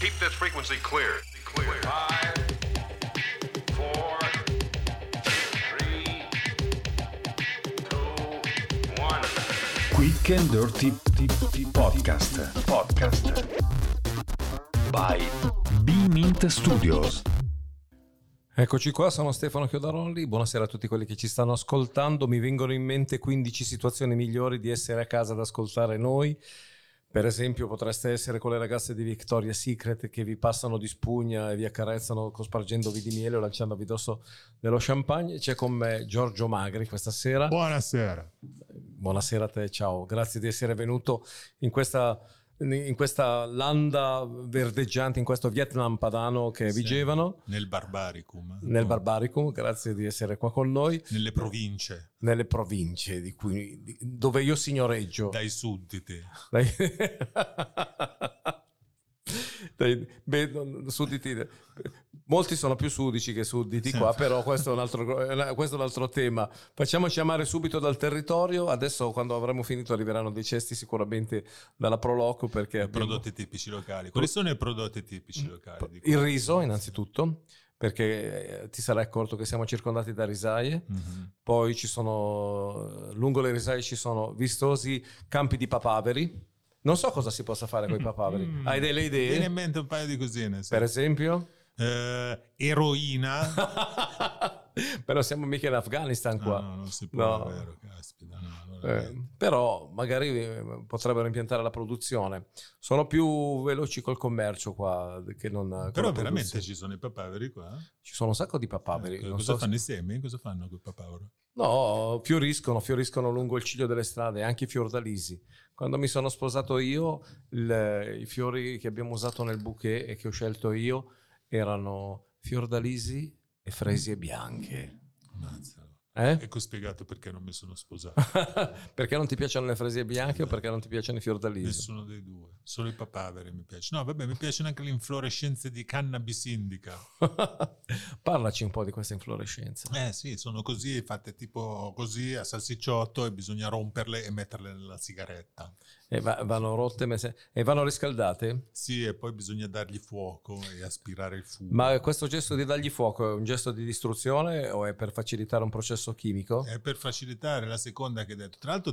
Keep this frequency clear. Clear. Five, four, three, two, one. Quick and Dirty Podcast. Podcast. By B-Mint Studios. Eccoci qua, sono Stefano Chiodarolli, buonasera a tutti quelli che ci stanno ascoltando, mi vengono in mente 15 situazioni migliori di essere a casa ad ascoltare noi, per esempio potreste essere con le ragazze di Victoria's Secret che vi passano di spugna e vi accarezzano cospargendovi di miele o lanciandovi addosso dello champagne, c'è con me Giorgio Magri questa sera. Buonasera. Buonasera a te, ciao, grazie di essere venuto in questa in questa landa verdeggiante, in questo Vietnam padano che Sì, vigevano, Nel Barbaricum. nel Barbaricum, grazie di essere qua con noi, Nelle province, nelle province di cui, di- dove io signoreggio. dai sudditi. Dai- Dai- beh, sudditi, molti sono più sudici che sudditi Sì. qua, però questo è, un altro, questo è un altro tema. Facciamoci amare subito dal territorio. Adesso, quando avremo finito, arriveranno dei cesti sicuramente dalla Proloco perché abbiamo- Prodotti tipici locali. Quali sono i prodotti tipici locali? di il riso, innanzitutto, perché eh, ti sarai accorto che siamo circondati da risaie. Mhm. Poi ci sono, lungo le risaie ci sono vistosi campi di papaveri. Non so cosa si possa fare con i papaveri. Mm. Hai delle Mi viene in idee? mente un paio di cosine. sì. Per esempio? Eh, eroina. però siamo mica in Afghanistan No, qua. no, non si può, No. vero, caspita. no, Eh, però magari eh, potrebbero impiantare la produzione. Sono più veloci col commercio qua che non... con Però veramente produzione. ci sono i papaveri qua? Ci sono un sacco di papaveri. Eh, cosa so fanno i semi? Cosa fanno quei papaveri? No, fioriscono, fioriscono lungo il ciglio delle strade, anche i fiordalisi. Quando mi sono sposato io, il- i fiori che abbiamo usato nel bouquet e che ho scelto io erano fiordalisi e fresie bianche. Eh? Ecco spiegato perché non mi sono sposato. perché non ti piacciono le fresie bianche o perché non ti piacciono i fiordalisi? Nessuno dei due, solo i papaveri mi piace. No, vabbè, mi piacciono anche le inflorescenze di cannabis indica. Parlaci un po' di questa inflorescenza. Eh sì, sono così, fatte tipo così a salsicciotto e bisogna romperle e metterle nella sigaretta. E va- vanno rotte messe- e vanno riscaldate? Sì, e poi bisogna dargli fuoco e aspirare il fumo. Ma questo gesto di dargli fuoco è un gesto di distruzione o è per facilitare un processo chimico? È per facilitare la seconda che hai detto. Tra l'altro,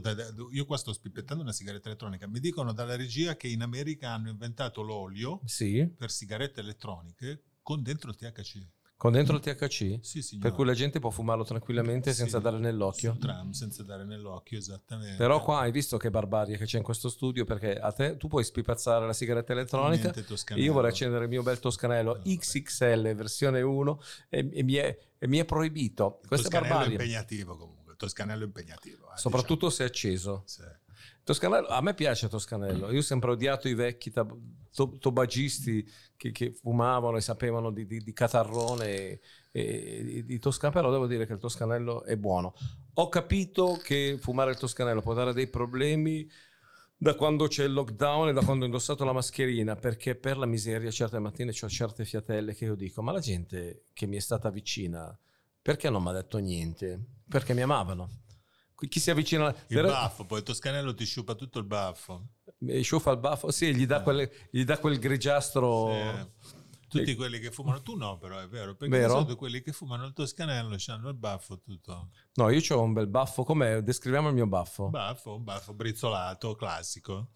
io qua sto spippettando una sigaretta elettronica. Mi dicono dalla regia che in America hanno inventato l'olio Sì, per sigarette elettroniche con dentro il THC. Con dentro il THC? Sì, signore. Per cui la gente può fumarlo tranquillamente Sì, senza dare nell'occhio. tram, senza dare nell'occhio, esattamente. Però qua hai visto che barbarie che c'è in questo studio perché a te tu puoi spipazzare la sigaretta elettronica io vorrei accendere il mio bel toscanello No, vabbè. XXL versione 1 e, e mi, è, e mi è proibito. Il Questa è toscanello è barbarie. impegnativo comunque. Il toscanello impegnativo. eh, Soprattutto se è acceso. diciamo. Sì. Toscanello, a me piace Toscanello, io ho sempre odiato i vecchi tab- to- tobagisti che, che fumavano e sapevano di, di- di catarrone e, e di, di Toscanello, però devo dire che il Toscanello è buono. Ho capito che fumare il Toscanello può dare dei problemi da quando c'è il lockdown e da quando ho indossato la mascherina, perché per la miseria certe mattine ho certe fiatelle che io dico, ma la gente che mi è stata vicina, perché non mi ha detto niente? Perché mi amavano. Chi si avvicina... Il baffo, poi il toscanello ti sciupa tutto il baffo. Mi sciuffa il baffo, sì, gli dà, quelle- gli dà quel grigiastro. Sì. Tutti quelli che fumano, tu no, però è vero, perché Vero? di quelli che fumano il toscanello hanno il baffo tutto. No, io ho un bel baffo. Com'è? Descriviamo il mio baffo. Baffo, un baffo brizzolato, classico.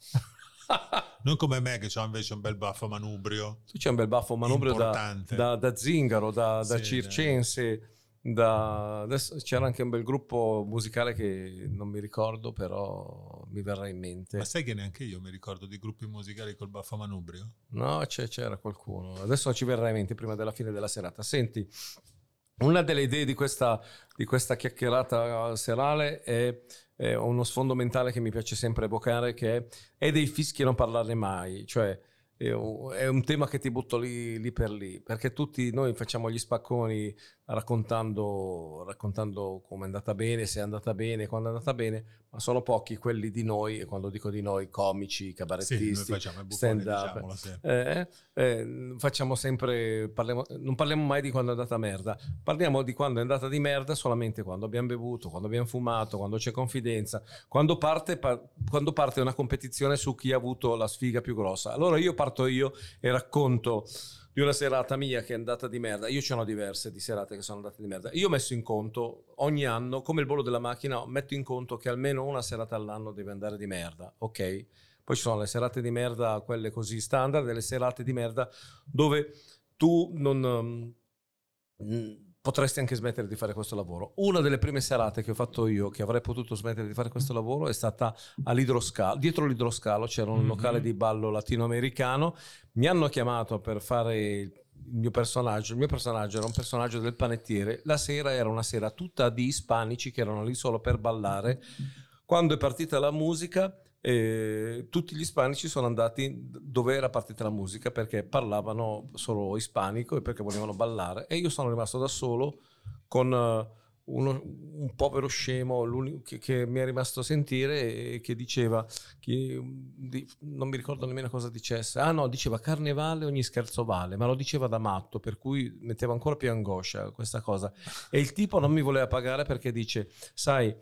non come me che ho invece un bel baffo manubrio. Tu c'è un bel baffo manubrio da, da, da zingaro, da, da Sì, circense. Da... Adesso c'era anche un bel gruppo musicale che non mi ricordo, però mi verrà in mente. Ma sai che neanche io mi ricordo di gruppi musicali col baffo manubrio? No, c'era qualcuno. Adesso ci verrà in mente prima della fine della serata. Senti, una delle idee di questa, di questa chiacchierata serale è, è uno sfondo mentale che mi piace sempre evocare, che è, è dei fischi non parlarne mai. Cioè, è un è un tema che ti butto lì, lì per lì, perché tutti noi facciamo gli spacconi raccontando, raccontando come è andata bene, se è andata bene, quando è andata bene, ma sono pochi quelli di noi, e quando dico di noi, comici, Sì, cabarettisti, facciamo buffoni, stand up. diciamolo sempre. Eh, eh, facciamo sempre, parliamo- non parliamo mai di quando è andata merda, parliamo di quando è andata di merda solamente quando abbiamo bevuto, quando abbiamo fumato, quando c'è confidenza, quando parte, pa- quando parte una competizione su chi ha avuto la sfiga più grossa. Allora io parto io e racconto di una serata mia che è andata di merda. Io ce n'ho diverse di serate che sono andate di merda. Io ho messo in conto ogni anno, come il bollo della macchina, metto in conto che almeno una serata all'anno deve andare di merda, ok? Poi ci sono le serate di merda, quelle così standard, e le serate di merda dove tu non um, potresti anche smettere di fare questo lavoro. Una delle prime serate che ho fatto io, che avrei potuto smettere di fare questo lavoro, è stata all'idroscalo. Dietro l'idroscalo c'era un Mhm. locale di ballo latinoamericano. Mi hanno chiamato per fare il mio personaggio. Il mio personaggio era un personaggio del panettiere. La sera era una sera tutta di ispanici che erano lì solo per ballare. Quando è partita la musica, eh, tutti gli ispanici sono andati dove era partita la musica perché parlavano solo ispanico e perché volevano ballare. E io sono rimasto da solo con eh, uno- un povero scemo che, che mi è rimasto a sentire e che diceva che, di- non mi ricordo nemmeno cosa dicesse. Ah no, diceva carnevale ogni scherzo vale, ma lo diceva da matto, per cui metteva ancora più angoscia questa cosa. E il tipo non mi voleva pagare perché dice, sai,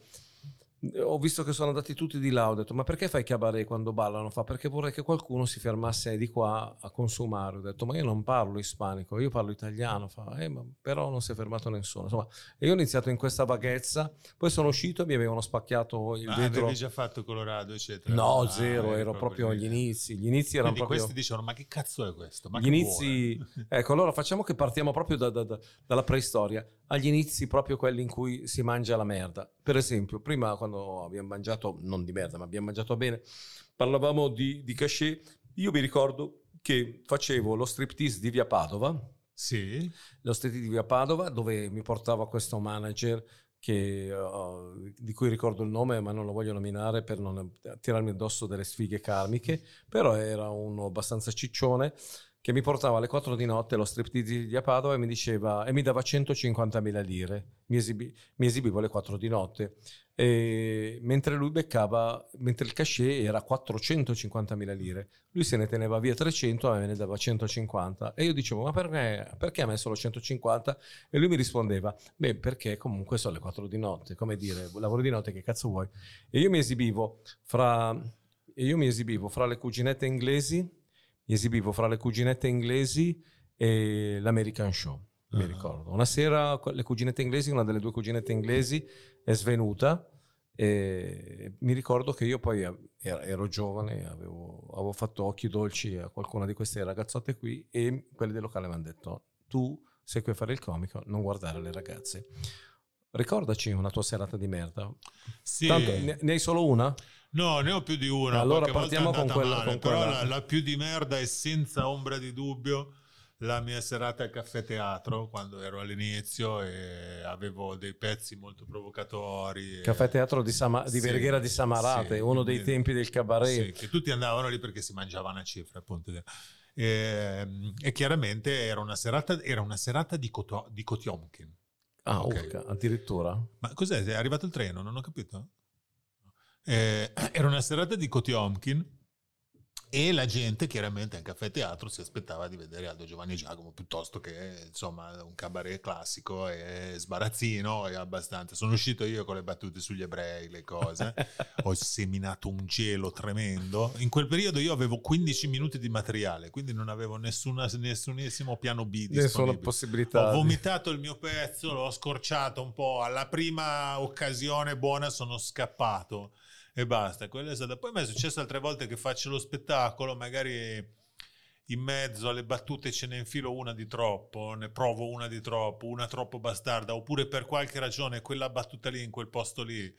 ho visto che sono andati tutti di là, ho detto, ma perché fai cabaret quando ballano? Fa, perché vorrei che qualcuno si fermasse di qua a consumare. Ho detto, ma io non parlo ispanico, io parlo italiano. Fa, eh, ma però non si è fermato nessuno. Insomma, e io ho iniziato in questa vaghezza, poi sono uscito e mi avevano spacchiato il Ah, vetro. avevi già fatto Colorado, eccetera. No, Ah, zero, ero proprio agli lì. inizi. Gli inizi erano Quindi proprio... questi dicevano, ma che cazzo è questo? Ma Gli inizi, vuole?" ecco, allora facciamo che partiamo proprio da- da- da- dalla preistoria, agli inizi proprio quelli in cui si mangia la merda. Per esempio, prima quando abbiamo mangiato, non di merda, ma abbiamo mangiato bene, parlavamo di, di cachet. Io mi ricordo che facevo lo striptease di Via Padova, Sì, lo striptease di Via Padova, dove mi portava questo manager che, uh, di cui ricordo il nome, ma non lo voglio nominare per non tirarmi addosso delle sfighe karmiche, però era uno abbastanza ciccione che mi portava alle 4 di notte allo striptease di Padova e mi diceva e mi dava 150.000 lire. Mi, esibi- mi esibivo alle 4 di notte. E mentre lui beccava, mentre il cachet era 450.000 lire, lui se ne teneva via 300 e me ne dava 150. E io dicevo, ma perché, perché a me solo 150? E lui mi rispondeva, beh, perché comunque sono le 4 di notte, come dire, lavoro di notte, che cazzo vuoi? E io mi esibivo fra, io mi esibivo fra le cuginette inglesi, esibivo fra le cuginette inglesi e l'American Show. Mi Ah. ricordo. Una sera le cuginette inglesi, una delle due cuginette inglesi è svenuta e mi ricordo che io poi ero, ero giovane, avevo, avevo fatto occhi dolci a qualcuna di queste ragazzotte qui e quelli del locale mi hanno detto tu sei qui a fare il comico, non guardare le ragazze. Ricordaci una tua serata di merda. sì. Tanto, ne, ne hai solo una? No, ne ho più di una. Allora partiamo con quella- male, con però quella- la, la più di merda è senza ombra di dubbio la mia serata al caffè teatro quando ero all'inizio e avevo dei pezzi molto provocatori. Caffè Teatro di, Sama- di Sì, Verghera di Samarate, sì, uno dei tempi del cabaret. Sì, che tutti andavano lì perché si mangiava una cifra, appunto. E, e chiaramente era una serata, era una serata di, Koto- di Kotiomkin. Ah, Ok. urca, addirittura. Ma cos'è? È arrivato il treno? Non ho capito. Eh, era una serata di Kotiomkin e la gente chiaramente al caffè teatro si aspettava di vedere Aldo Giovanni Giacomo piuttosto che insomma un cabaret classico e sbarazzino e abbastanza. Sono uscito io con le battute sugli ebrei, le cose. Ho seminato un gelo tremendo. In quel periodo io avevo 15 minuti di materiale, quindi non avevo nessuna, nessunissimo piano B Nessuna disponibile. possibilità. Ho di- vomitato il mio pezzo, l'ho scorciato un po'. Alla prima occasione buona sono scappato e basta. Quello è stato. Poi mi è successo altre volte che faccio lo spettacolo, magari in mezzo alle battute ce ne infilo una di troppo, ne provo una di troppo, una troppo bastarda, oppure per qualche ragione quella battuta lì in quel posto lì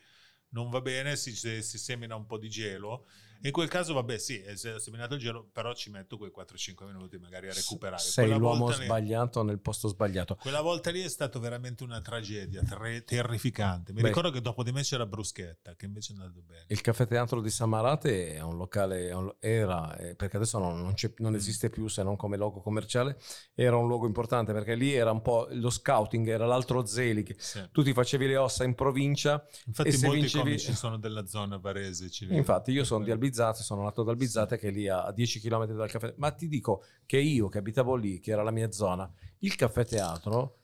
non va bene, si, si semina un po' di gelo in quel caso, vabbè, sì, è seminato il giro, però ci metto quei 4-5 minuti magari a recuperare. Sei Quella l'uomo volta lì- sbagliato nel posto sbagliato. Quella volta lì è stato veramente una tragedia, tre- terrificante. Mi Beh. ricordo che dopo di me c'era Bruschetta, che invece è andato bene. Il caffè teatro di Samarate è un locale, è un- era, eh, perché adesso non, non c'è- non esiste più se non come logo commerciale, era un luogo importante perché lì era un po' lo scouting, era l'altro Zelig. Sì. Tu ti facevi le ossa in provincia, Infatti se molti vincevi- comici sono della zona varese. Infatti, io sono di quello. Albizzate, sono nato ad Albizzate, che è lì a a 10 km dal caffè. Ma ti dico che io, che abitavo lì, che era la mia zona, il caffè teatro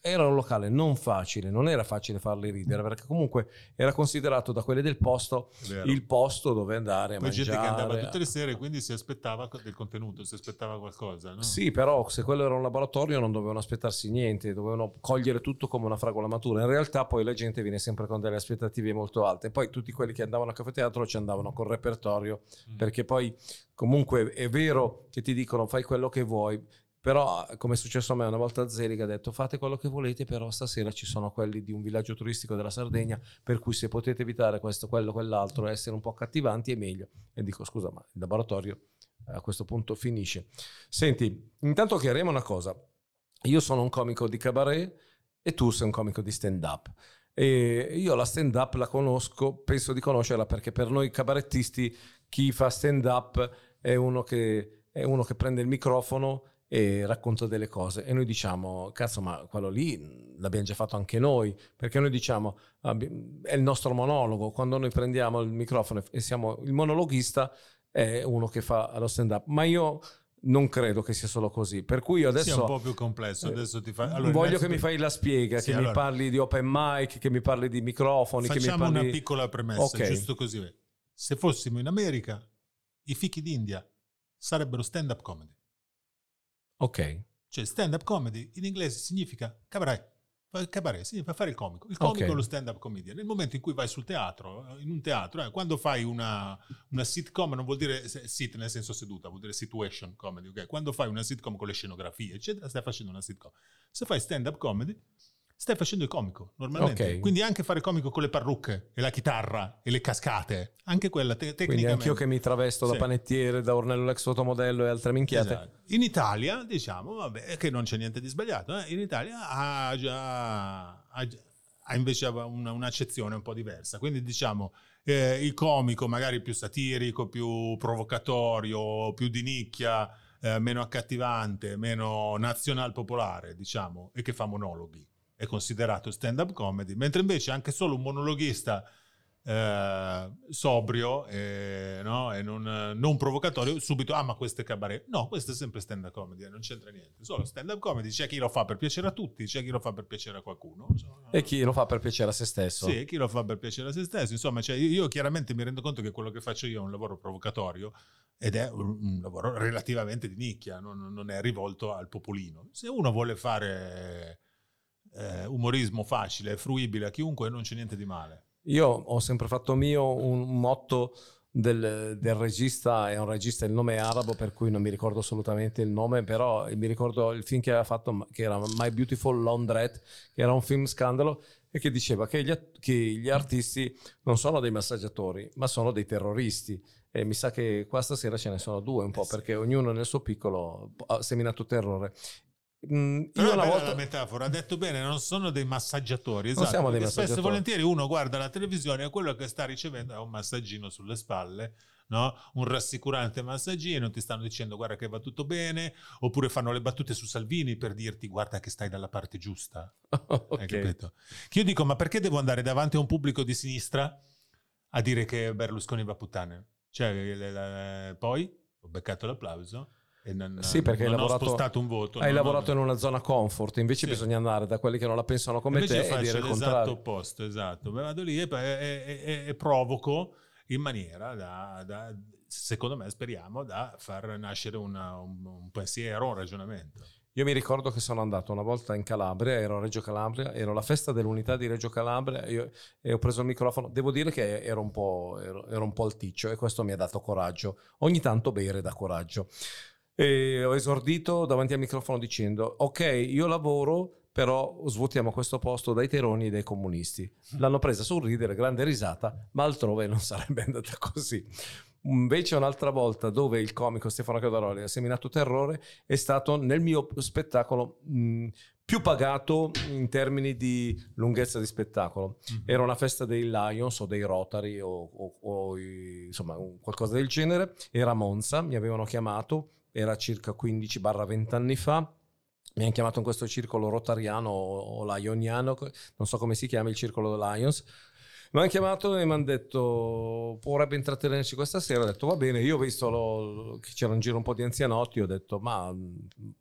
era un locale non facile, non era facile farli ridere, perché comunque era considerato da quelli del posto il posto dove andare a Poi gente che andava mangiare. tutte le sere, quindi si aspettava del contenuto, si aspettava qualcosa. No? Sì, però se quello era un laboratorio non dovevano aspettarsi niente, dovevano cogliere tutto come una fragola matura. In realtà poi la gente viene sempre con delle aspettative molto alte. Poi tutti quelli che andavano a caffè teatro ci andavano col repertorio Mm. perché poi comunque è vero che ti dicono fai quello che vuoi, però come è successo a me una volta a Zelig ha detto fate quello che volete, però stasera ci sono quelli di un villaggio turistico della Sardegna, per cui se potete evitare questo, quello, quell'altro, essere un po' accattivanti è meglio. E dico scusa, ma il laboratorio a questo punto finisce. Senti, intanto chiariamo una cosa, io sono un comico di cabaret e tu sei un comico di stand-up. E io la stand-up la conosco, penso di conoscerla perché per noi cabarettisti chi fa stand-up è uno che, è uno che prende il microfono e racconta delle cose e noi diciamo cazzo ma quello lì l'abbiamo già fatto anche noi perché noi diciamo è il nostro monologo quando noi prendiamo il microfono e siamo il monologhista è uno che fa lo stand up ma io non credo che sia solo così per cui io Sì, è un adesso po' più complesso. eh, Adesso ti fa... allora, voglio che innanzitutto- mi fai la spiega, Sì, che allora- mi parli di open mic, che mi parli di microfoni, Facciamo parli... una piccola premessa, Ok. giusto così. Se fossimo in America, i fichi d'India sarebbero stand-up comedy. Ok, Cioè, stand-up comedy in inglese significa cabaret. Cabaret significa fare il comico. Il comico Ok. è lo stand-up comedian. Nel momento in cui vai sul teatro, in un teatro, eh, quando fai una, una sitcom, non vuol dire sit nel senso seduta, vuol dire situation comedy. ok? Quando fai una sitcom con le scenografie, eccetera, stai facendo una sitcom. Se fai stand-up comedy, stai facendo il comico, normalmente. Ok. Quindi anche fare comico con le parrucche e la chitarra e le cascate, anche quella te- quindi tecnicamente. anch'io che mi travesto da Sì. panettiere, da Ornello l'ex fotomodello e altre minchiate. Esatto. In Italia, diciamo, vabbè, che non c'è niente di sbagliato, eh, in Italia ha già ha, ha invece una- un'accezione un po' diversa. Quindi diciamo eh, il comico magari più satirico, più provocatorio, più di nicchia, eh, meno accattivante, meno nazional popolare, diciamo, e che fa monologhi. È considerato stand-up comedy, mentre invece anche solo un monologhista eh, sobrio eh, no? e non, non provocatorio, subito, ah ma questo è cabaret. No, questo è sempre stand-up comedy, eh, non c'entra niente. Solo stand-up comedy, c'è chi lo fa per piacere a tutti, c'è chi lo fa per piacere a qualcuno. Insomma, E chi lo fa per piacere a se stesso. Sì, chi lo fa per piacere a se stesso. Insomma, cioè, io, io chiaramente mi rendo conto che quello che faccio io è un lavoro provocatorio ed è un, un lavoro relativamente di nicchia, non, non è rivolto al popolino. Se uno vuole fare eh, umorismo facile, fruibile a chiunque, non c'è niente di male. Io ho sempre fatto mio un motto del, del regista, è un regista, il nome è arabo per cui non mi ricordo assolutamente il nome, però mi ricordo il film che aveva fatto, che era My Beautiful Laundrette, che era un film scandalo e che diceva che gli, che gli artisti non sono dei massaggiatori, ma sono dei terroristi. E mi sa che qua stasera ce ne sono due un po', Eh sì. perché ognuno nel suo piccolo ha seminato terrore. Mm, Però io una volta... la metafora, ha detto bene, non sono dei massaggiatori, Non esatto, siamo dei perché spesso e massaggiatori. volentieri uno guarda la televisione e quello che sta ricevendo è un massaggino sulle spalle, no? un rassicurante massaggino, ti stanno dicendo guarda che va tutto bene, oppure fanno le battute su Salvini per dirti guarda che stai dalla parte giusta. Hai Ok. capito? Che io dico, ma perché devo andare davanti a un pubblico di sinistra a dire che Berlusconi va puttane? Cioè, poi ho beccato l'applauso e non, Sì, perché hai non lavorato- ho spostato un voto. Hai lavorato in una zona comfort, invece Sì. bisogna andare da quelli che non la pensano come Invece te e dire il contrario. opposto, esatto. Vado lì e, e- e- e provoco in maniera da, da- secondo me, speriamo, da far nascere una- un, un pensiero, un ragionamento. Io mi ricordo che sono andato una volta in Calabria, ero a Reggio Calabria, ero alla festa dell'unità di Reggio Calabria io- e ho preso il microfono. Devo dire che ero un, po', ero, ero un po' alticcio e questo mi ha dato coraggio. Ogni tanto bere dà coraggio. E ho esordito davanti al microfono dicendo: Ok, io lavoro, però svuotiamo questo posto dai teroni e dai comunisti. L'hanno presa sul ridere, grande risata, ma altrove non sarebbe andata così. Invece un'altra volta dove il comico Stefano Cadaroli ha seminato terrore è stato nel mio spettacolo mh, più pagato in termini di lunghezza di spettacolo. Mhm. Era una festa dei Lions o dei Rotary o, o- o insomma qualcosa del genere. Era Monza, mi avevano chiamato, era circa 15-20 anni fa. Mi hanno chiamato in questo circolo rotariano o o lioniano, non so come si chiama il circolo Lions. Mi hanno chiamato e mi hanno detto vorrebbe intrattenerci questa sera. Ho detto va bene. Io ho visto lo- che c'era in giro un po' di anzianotti. Ho detto ma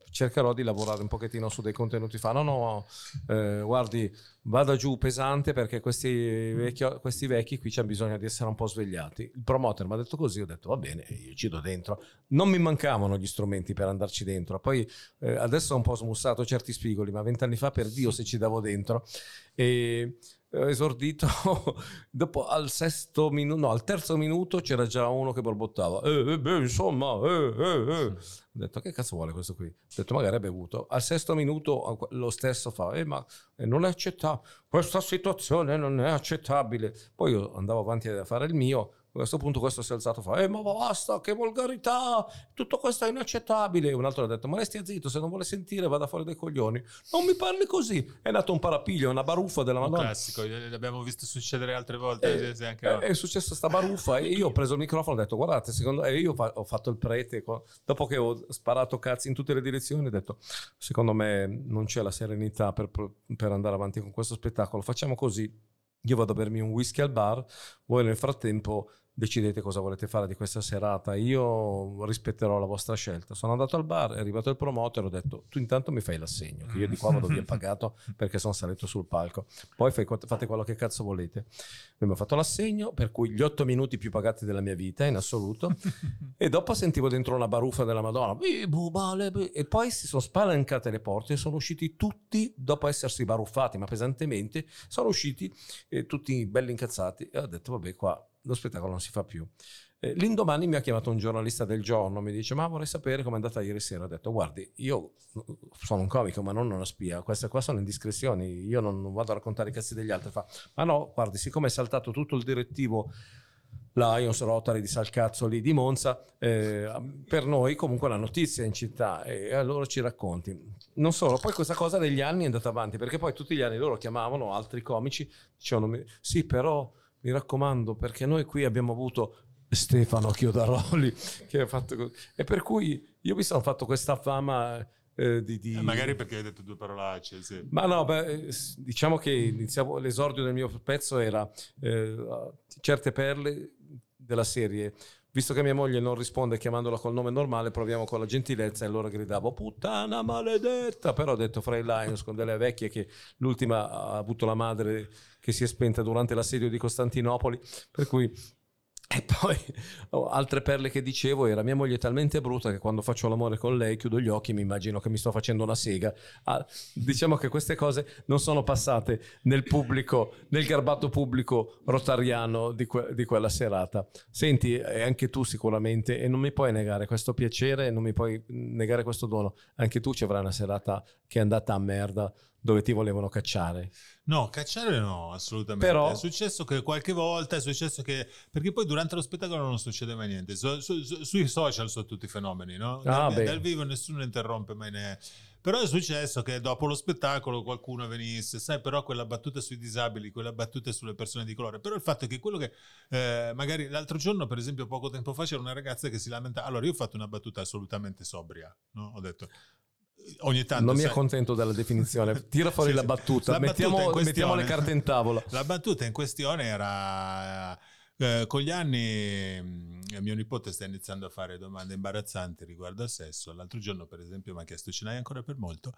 cercherò di lavorare un pochettino su dei contenuti. Fa no, no, eh, guardi, vada giù pesante perché questi vecchi, questi vecchi qui c'è bisogno di essere un po' svegliati. Il promoter mi ha detto così. Ho detto va bene, io ci do dentro. Non mi mancavano gli strumenti per andarci dentro. Poi eh, adesso ho un po' smussato certi spigoli, ma vent'anni fa per Dio se ci davo dentro. E esordito dopo al sesto minuto, no, al terzo minuto c'era già uno che borbottava. Eh, eh, beh, insomma, eh, eh, eh. Ho detto che cazzo vuole questo qui? Ho detto magari ha bevuto. Al sesto minuto lo stesso fa, eh, ma eh, non è accettabile, questa situazione non è accettabile. Poi io andavo avanti a fare il mio. A questo punto questo si è alzato e fa, eh ma basta, che volgarità, tutto questo è inaccettabile. E un altro ha detto, ma stia zitto, se non vuole sentire vada fuori dai coglioni. Non mi parli così. È nato un parapiglio, una baruffa della Un Madonna. classico, l'abbiamo visto succedere altre volte. Eh, anche eh, è successo sta baruffa e io ho preso il microfono e ho detto guardate secondo e io ho fatto il prete dopo che ho sparato cazzi in tutte le direzioni ho detto secondo me non c'è la serenità per, per andare avanti con questo spettacolo facciamo così io vado a bermi un whisky al bar voi nel frattempo decidete cosa volete fare di questa serata io rispetterò la vostra scelta sono andato al bar è arrivato il promoter ho detto tu intanto mi fai l'assegno che io di qua vado via pagato perché sono salito sul palco poi fai- fate quello che cazzo volete abbiamo fatto l'assegno, per cui gli otto minuti più pagati della mia vita in assoluto. e dopo sentivo dentro una baruffa della Madonna. E poi si sono spalancate le porte e sono usciti tutti, dopo essersi baruffati, ma pesantemente, sono usciti eh, tutti belli incazzati. E ho detto, vabbè, qua lo spettacolo non si fa più. Eh, L'indomani mi ha chiamato un giornalista del giorno, mi dice ma vorrei sapere com'è andata ieri sera. Ho detto guardi, io sono un comico ma non una spia, queste qua sono indiscrezioni, io non, non vado a raccontare i cazzi degli altri. Fa, ma no, guardi, siccome è saltato tutto il direttivo Lions Rotary di Salcazzoli di Monza, eh, per noi comunque una notizia in città e allora ci racconti. Non solo, poi questa cosa degli anni è andata avanti perché poi tutti gli anni loro chiamavano altri comici, dicevano sì però mi raccomando perché noi qui abbiamo avuto Stefano Chiodaroli che ha fatto così e per cui io mi sono fatto questa fama eh, di, di- Eh, Magari perché hai detto due parolacce. Sì. ma no, beh, eh, diciamo che iniziavo, l'esordio del mio pezzo era eh, certe perle della serie. Visto che mia moglie non risponde chiamandola col nome normale, proviamo con la gentilezza e allora gridavo puttana maledetta. Però ho detto fra i Lions con delle vecchie che l'ultima ha avuto la madre che si è spenta durante l'assedio di Costantinopoli. Per cui e poi oh, altre perle che dicevo era mia moglie è talmente brutta che quando faccio l'amore con lei chiudo gli occhi e mi immagino che mi sto facendo una sega. Ah, diciamo che queste cose non sono passate nel pubblico, nel garbato pubblico rotariano di, que- di quella serata. Senti, e anche tu sicuramente, e non mi puoi negare questo piacere, non mi puoi negare questo dono. Anche tu ci avrai una serata che è andata a merda dove ti volevano cacciare. No, cacciare no, assolutamente. Però- È successo che qualche volta è successo che. Perché poi durante lo spettacolo non succede mai niente. Su- su- su- sui social sono tutti fenomeni, no? Ah, dal, dal vivo nessuno interrompe mai ne. Però è successo che dopo lo spettacolo qualcuno venisse, sai, però quella battuta sui disabili, quella battuta sulle persone di colore. Però il fatto è che quello che eh, magari l'altro giorno, per esempio, poco tempo fa c'era una ragazza che si lamenta. Allora, io ho fatto una battuta assolutamente sobria, no? Ho detto. Ogni tanto. non mi accontento della definizione. Tira fuori Sì, la battuta, La battuta mettiamo, questione- mettiamo le carte in tavola. La battuta in questione era eh, con gli anni mm, mio nipote sta iniziando a fare domande imbarazzanti riguardo al sesso. L'altro giorno, per esempio, mi ha chiesto: Ce n'hai ancora per molto?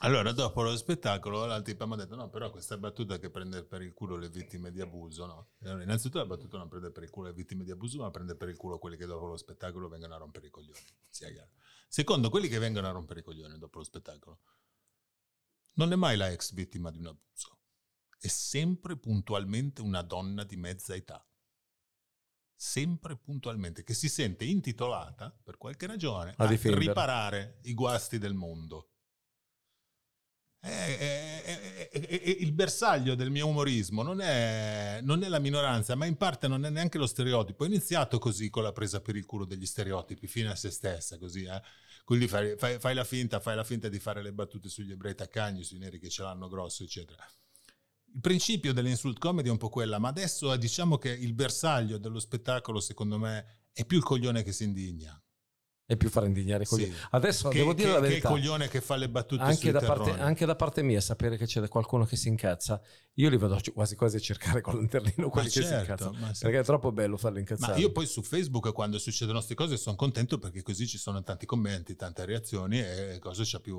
Allora, dopo lo spettacolo, la tipa mi ha detto: No, però questa battuta che prende per il culo le vittime di abuso, no? Allora, innanzitutto, la battuta non prende per il culo le vittime di abuso, ma prende per il culo quelli che dopo lo spettacolo vengono a rompere i coglioni. Sia chiaro. Secondo, quelli che vengono a rompere i coglioni dopo lo spettacolo, non è mai la ex vittima di un abuso, è sempre puntualmente una donna di mezza età. Sempre puntualmente, che si sente intitolata, per qualche ragione, A a, riparare i guasti del mondo. E- e- e- il bersaglio del mio umorismo non è, non è la minoranza, ma in parte non è neanche lo stereotipo. Ho iniziato così con la presa per il culo degli stereotipi, fine a se stessa, così, eh. Quindi fai, fai- fai la finta, fai la finta di fare le battute sugli ebrei taccagni, sui neri che ce l'hanno grosso, eccetera. Il principio dell'insult comedy è un po' quella, ma adesso eh, diciamo che il bersaglio dello spettacolo, secondo me, è più il coglione che si indigna. È più far indignare i coglioni. Sì. Adesso Che, devo dire che- la che verità. coglione che fa le battute Anche da, parte, anche da parte mia, sapere che c'è qualcuno che si incazza, io li vado quasi quasi a cercare con lanternino quelli che si certo, incazzano. ma sì. Perché è troppo bello farli Ma incazzare. io poi su Facebook quando succedono queste cose sono contento perché così ci sono tanti commenti, tante reazioni e cosa c'ha più,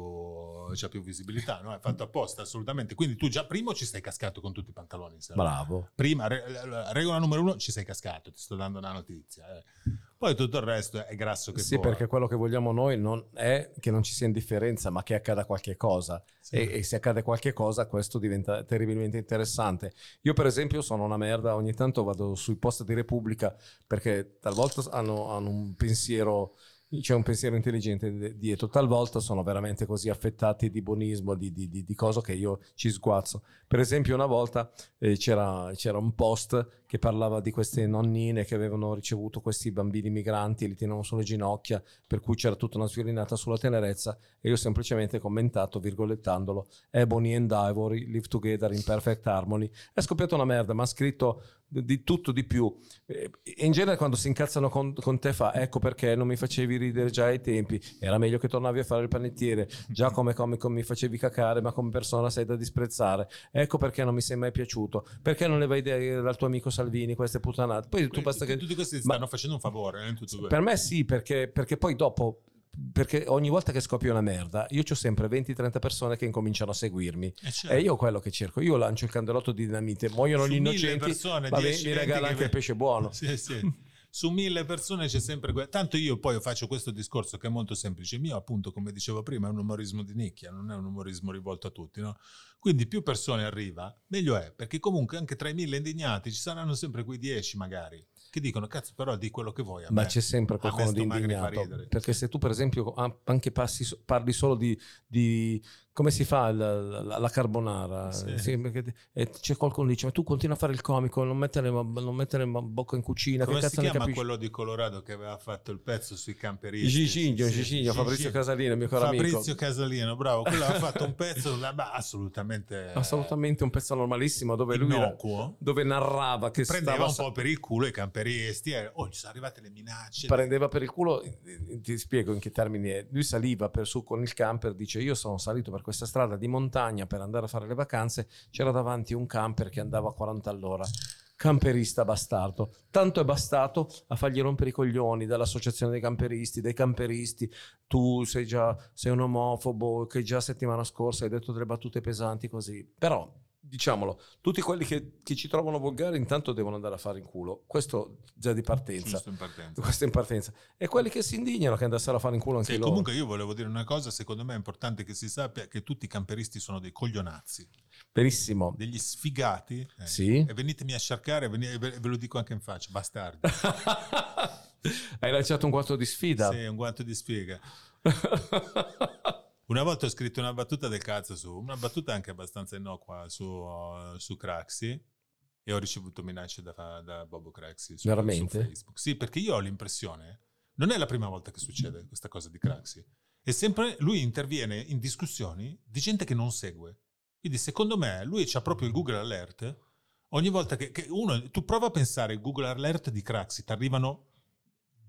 c'ha più visibilità, no? È fatto apposta assolutamente. Quindi tu già primo ci sei cascato con tutti i pantaloni. Bravo. Prima, re- la regola numero uno, ci sei cascato, ti sto dando una notizia. eh. Poi tutto il resto è grasso che Sì, vola. perché quello che vogliamo noi non è che non ci sia indifferenza, ma che accada qualche cosa. Sì. E, e se accade qualche cosa, questo diventa terribilmente interessante. Io, per esempio, sono una merda. Ogni tanto vado sui post di Repubblica perché talvolta hanno, hanno un pensiero. C'è un pensiero intelligente dietro, talvolta sono veramente così affettati di buonismo, di, di, di, di cose che io ci sguazzo. Per esempio, una volta eh, c'era, c'era un post che parlava di queste nonnine che avevano ricevuto questi bambini migranti e li tenevano sulle ginocchia, per cui c'era tutta una sviolinata sulla tenerezza e io ho semplicemente commentato, virgolettandolo, Ebony and Ivory live together in perfect harmony. È scoppiata una merda, ma ha scritto di tutto di più. E in genere quando si incazzano con, con te fa, ecco perché non mi facevi ridere già ai tempi, era meglio che tornavi a fare il panettiere, già come comico mi facevi cacare, ma come persona sei da disprezzare, ecco perché non mi sei mai piaciuto, perché non le vai dal tuo amico Salvini queste puttanate. Poi tu basta che... Tutti questi Ma- stanno facendo un favore, eh. Per me sì, perché, perché poi dopo, perché ogni volta che scoppia una merda, io ho sempre 20-30 persone che incominciano a seguirmi. Eh, certo. E io quello che cerco, io lancio il candelotto di dinamite, muoiono Su gli innocenti, persone, ma 10, mi 20 regala che anche il pesce buono. Sì, sì. Su mille persone c'è sempre que- Tanto io poi faccio questo discorso che è molto semplice. Il mio, appunto, come dicevo prima, è un umorismo di nicchia, non è un umorismo rivolto a tutti, no? Quindi più persone arriva, meglio è, perché comunque anche tra i mille indignati ci saranno sempre quei dieci magari che dicono cazzo però di quello che vuoi Ma me. c'è sempre qualcuno di indignato. Perché se tu, per esempio, a- anche passi, parli solo di, di- come si fa la, la- la carbonara, Sì. Sì, perché- e c'è qualcuno che dice: Ma tu continua a fare il comico, non mettere, non mettere bocca in cucina. Come che si cazzo chiama quello di Colorado che aveva fatto il pezzo sui camperisti? Gigigno, Sì, Gigigno, Fabrizio. Casalino, mio caro Fabrizio amico. Casalino, bravo, quello aveva fatto un pezzo assolutamente Assolutamente un pezzo normalissimo dove lui innocuo. dove narrava che prendeva un po' per il culo i camperisti e oh, ci sono arrivate le minacce. prendeva per il culo, eh, ti spiego in che termini è. Lui saliva per su con il camper, dice io sono salito per questa strada di montagna per andare a fare le vacanze, c'era davanti un camper che andava a 40 all'ora. Camperista bastardo, tanto è bastato a fargli rompere i coglioni dall'associazione dei camperisti, dei camperisti. Tu sei già sei un omofobo che già settimana scorsa hai detto delle battute pesanti così. Però diciamolo, tutti quelli che, che ci trovano volgari intanto devono andare a fare in culo. Questo già di partenza. In partenza. Questo in partenza. E quelli che si indignano che andassero a fare in culo anche Sì, loro. comunque io volevo dire una cosa, secondo me è importante che si sappia che tutti i camperisti sono dei coglionazzi, Benissimo. degli sfigati. eh. Sì. E venitemi a cercare, veni- e ve lo dico anche in faccia, bastardi. Hai lanciato un quarto di sfida. Sì, un guanto di sfiga. Una volta ho scritto una battuta del cazzo su, una battuta anche abbastanza innocua su, uh, su Craxi e ho ricevuto minacce da, da Bobo Craxi su, Veramente? su Facebook. Sì, perché io ho l'impressione, non è la prima volta che succede questa cosa di Craxi, è sempre, lui interviene in discussioni di gente che non segue. Quindi secondo me lui c'ha proprio il Google Alert, ogni volta che, che uno, tu prova a pensare il Google Alert di Craxi, ti arrivano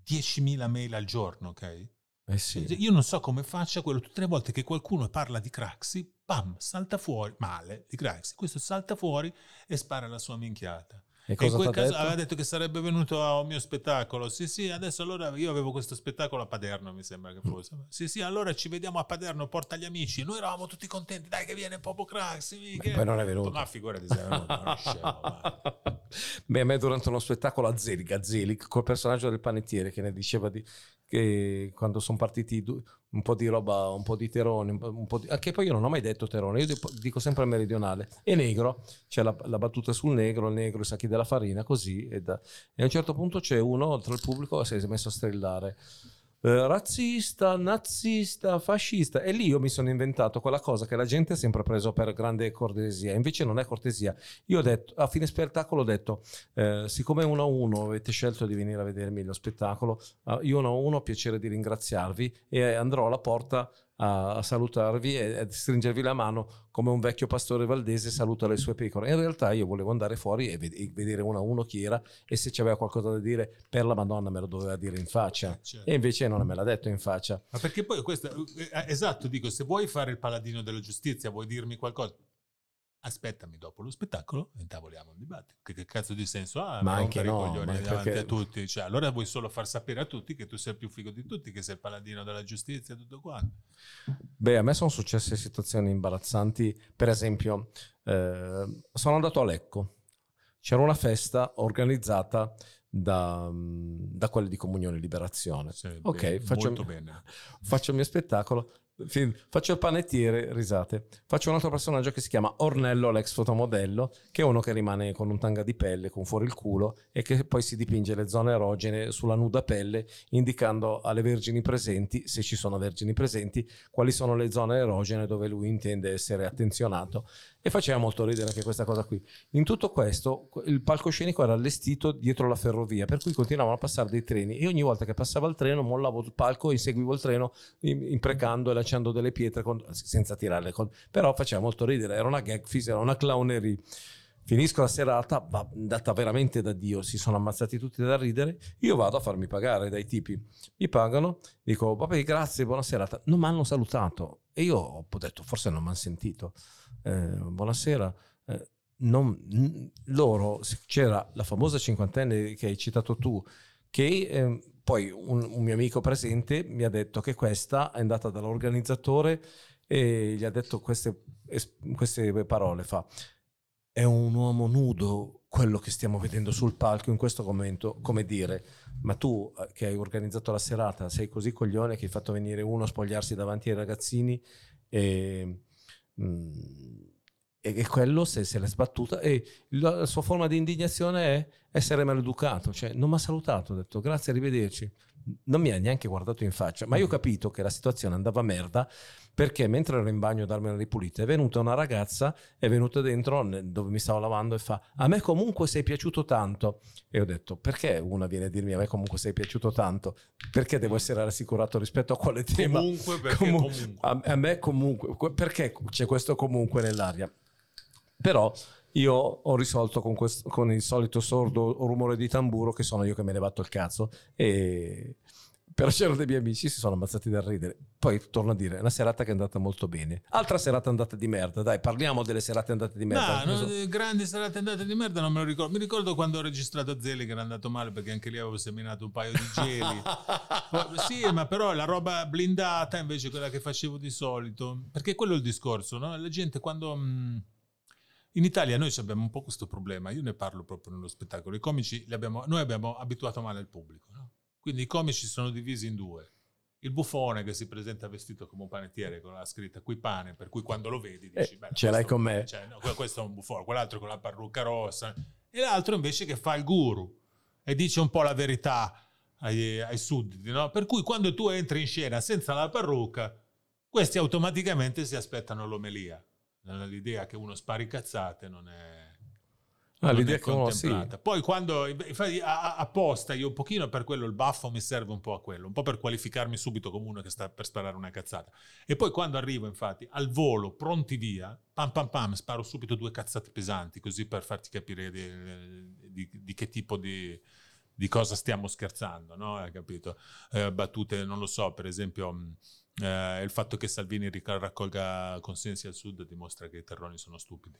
10.000 mail al giorno, ok? Eh sì. Io non so come faccia quello, tutte le volte che qualcuno parla di Craxi, bam, salta fuori, male, di Craxi, questo salta fuori e spara la sua minchiata. E E in quel caso detto? aveva detto che sarebbe venuto a un mio spettacolo. Sì, sì, adesso allora io avevo questo spettacolo a Paderno, mi sembra che fosse. Sì, sì, allora ci vediamo a Paderno, porta gli amici. Noi eravamo tutti contenti, dai che viene Popo Craxi. mica. Poi non è venuto. Ma figurati se è venuto, non scemo. Beh, a me durante uno spettacolo a Zelig, a Zelig, col personaggio del panettiere che ne diceva di, che quando sono partiti un po' di roba, un po' di terone, un po', di, anche poi io non ho mai detto terone, io dico, sempre meridionale, e negro, c'è la, la battuta sul negro, il negro, i sacchi della farina, così, e, e a un certo punto c'è uno tra il pubblico che si è messo a strillare. Eh, razzista, nazista, fascista. E lì io mi sono inventato quella cosa che la gente ha sempre preso per grande cortesia. Invece non è cortesia. Io ho detto, a fine spettacolo ho detto, eh, siccome uno a uno avete scelto di venire a vedermi lo spettacolo, eh, io uno a uno ho piacere di ringraziarvi e andrò alla porta a, salutarvi e a stringervi la mano come un vecchio pastore valdese saluta le sue pecore. In realtà io volevo andare fuori e, ved- e vedere uno a uno chi era e se c'aveva qualcosa da dire per la Madonna me lo doveva dire in faccia. Certo. E invece non me l'ha detto in faccia. Ma perché poi questo, eh, esatto, dico, se vuoi fare il paladino della giustizia, vuoi dirmi qualcosa, aspettami dopo lo spettacolo e intavoliamo un dibattito. Che, che cazzo di senso ha? Ma anche no, coglioni ma davanti perché- a tutti? Cioè, allora vuoi solo far sapere a tutti che tu sei il più figo di tutti, che sei il paladino della giustizia e tutto quanto. Beh, a me sono successe situazioni imbarazzanti. Per esempio, eh, sono andato a Lecco. C'era una festa organizzata da, da quelli di Comunione e Liberazione. Sì, Ok, bene. Faccio il mio spettacolo. Fi- Faccio il panettiere, risate. Faccio un altro personaggio che si chiama Ornello, l'ex fotomodello, che è uno che rimane con un tanga di pelle, con fuori il culo, e che poi si dipinge le zone erogene sulla nuda pelle, indicando alle vergini presenti, se ci sono vergini presenti, quali sono le zone erogene dove lui intende essere attenzionato. E faceva molto ridere anche questa cosa qui. In tutto questo, il palcoscenico era allestito dietro la ferrovia, per cui continuavano a passare dei treni. E ogni volta che passava il treno, mollavo il palco e inseguivo il treno im- imprecando e lanciando delle pietre con- senza tirarle. con- però faceva molto ridere, era una gag fissa, era una clownerie. Finisco la serata, va andata veramente da Dio, si sono ammazzati tutti da ridere. Io vado a farmi pagare dai tipi. Mi pagano, dico, vabbè, grazie, buona serata. Non mi hanno salutato. E io ho detto, forse non mi hanno sentito. Eh, buonasera. Eh, non- loro, c'era la famosa cinquantenne che hai citato tu, che eh, poi un, un mio amico presente mi ha detto che questa è andata dall'organizzatore e gli ha detto queste, es- queste parole, fa è un uomo nudo quello che stiamo vedendo sul palco in questo momento, come dire, ma tu eh, che hai organizzato la serata sei così coglione che hai fatto venire uno a spogliarsi davanti ai ragazzini e, mm, e quello se, se l'è sbattuta e la, sua forma di indignazione è essere maleducato, cioè non mi ha salutato, ha detto grazie, arrivederci. Non mi ha neanche guardato in faccia, ma io ho capito che la situazione andava a merda perché mentre ero in bagno a darmi una ripulita è venuta una ragazza, è venuta dentro dove mi stavo lavando e fa a me comunque sei piaciuto tanto. E ho detto perché una viene a dirmi a me comunque sei piaciuto tanto? Perché devo essere rassicurato rispetto a quale tema? Comunque, perché Comu- comunque. A, a me comunque, que- perché c'è questo comunque nell'aria? Però io ho risolto con, questo- con il solito sordo rumore di tamburo che sono io che me ne batto il cazzo e però c'erano dei miei amici si sono ammazzati dal ridere. Poi torno a dire, è una serata che è andata molto bene. Altra serata andata di merda, dai, parliamo delle serate andate di merda. No, no, eh, grandi serate andate di merda non me lo ricordo. Mi ricordo quando ho registrato Zeli che era andato male perché anche lì avevo seminato un paio di geli. Sì, ma però la roba blindata invece quella che facevo di solito. Perché quello è il discorso, no? La gente quando... mh, in Italia noi abbiamo un po' questo problema, io ne parlo proprio nello spettacolo, i comici, abbiamo, noi abbiamo abituato male il pubblico, no? quindi i comici sono divisi in due. Il buffone che si presenta vestito come un panettiere con la scritta qui pane, per cui quando lo vedi dici, Eh, "Beh, ce l'hai con me." cioè, no, que- questo è un buffone, quell'altro con la parrucca rossa, e l'altro invece che fa il guru e dice un po' la verità ai, ai sudditi, no? Per cui quando tu entri in scena senza la parrucca, questi automaticamente si aspettano l'omelia. L'idea che uno spari cazzate non è, Ah, l'idea è che uno sì. contemplata. Poi quando, infatti a- a- apposta, io un pochino per quello il baffo mi serve un po' a quello, un po' per qualificarmi subito come uno che sta per sparare una cazzata. E poi quando arrivo infatti al volo, pronti via, pam pam pam, sparo subito due cazzate pesanti, così per farti capire di, di- di che tipo di, di cosa stiamo scherzando, no? Hai capito? Eh, battute, non lo so, per esempio... eh, il fatto che Salvini raccolga consensi al sud dimostra che i terroni sono stupidi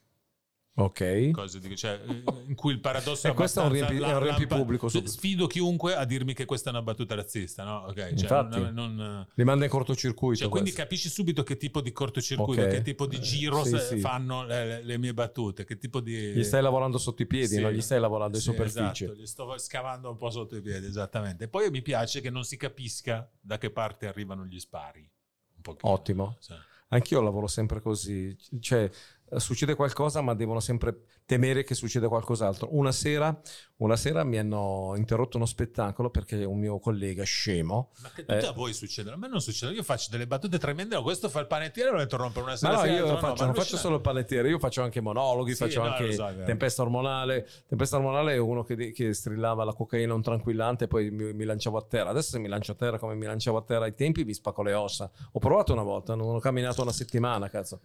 Ok. cose di- cioè, eh, in cui il paradosso E è questo è un riempi- è un riempipubblico Sf- subito. sfido chiunque a dirmi che questa è una battuta razzista no? Ok, cioè, Infatti. non- non- Rimanda in cortocircuito. cioè, quindi capisci subito che tipo di cortocircuito Ok. che tipo di giro Sì, se- sì. fanno le, le- mie battute che tipo di Gli stai lavorando sotto i piedi, Sì. non gli stai lavorando in Sì, superficie. esatto, gli sto scavando un po' sotto i piedi esattamente e poi mi piace che non si capisca da che parte arrivano gli spari un pochino, Ottimo. Sì. Anch'io lavoro sempre così, cioè eh, succede qualcosa ma devono sempre temere che succeda qualcos'altro. Una sera, una sera mi hanno interrotto uno spettacolo perché un mio collega scemo... Ma che tutte Eh. a voi succedono? A me non succede. Io faccio delle battute tremende, ma questo fa il panettiere e lo interrompe una Ma sera. no, sì, io no, faccio, ma non faccio solo il panettiere, io faccio anche monologhi, Sì, faccio no, anche so, tempesta ormonale. Tempesta ormonale è uno che, che strillava la cocaina un tranquillante e poi mi, mi lanciavo a terra. Adesso se mi lancio a terra come mi lanciavo a terra ai tempi vi spacco le ossa. Ho provato una volta, non ho camminato una settimana, cazzo.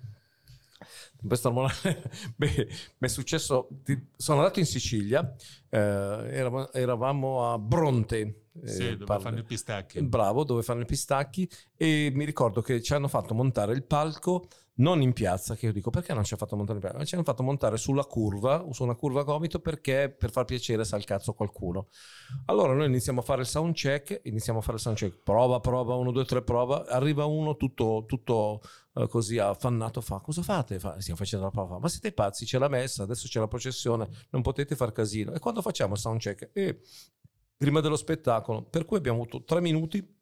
Tempesta ormonale, beh, mi è successo, sono andato in Sicilia, eh, eravamo, eravamo a Bronte. eh, Sì, dove parlo- fanno i pistacchi. Bravo, dove fanno i pistacchi e mi ricordo che ci hanno fatto montare il palco non in piazza, che io dico perché non ci ha fatto montare in piazza? Ma Ci hanno fatto montare sulla curva, su una curva gomito perché per far piacere sa il cazzo qualcuno. Allora noi iniziamo a fare il sound check, iniziamo a fare il sound check, prova, prova, uno, due, tre, prova, arriva uno tutto, tutto eh, così affannato, fa cosa fate? Fa, stiamo facendo la prova, ma siete pazzi, c'è la messa, adesso c'è la processione, non potete far casino. E quando facciamo il sound check? E prima dello spettacolo, per cui abbiamo avuto tre minuti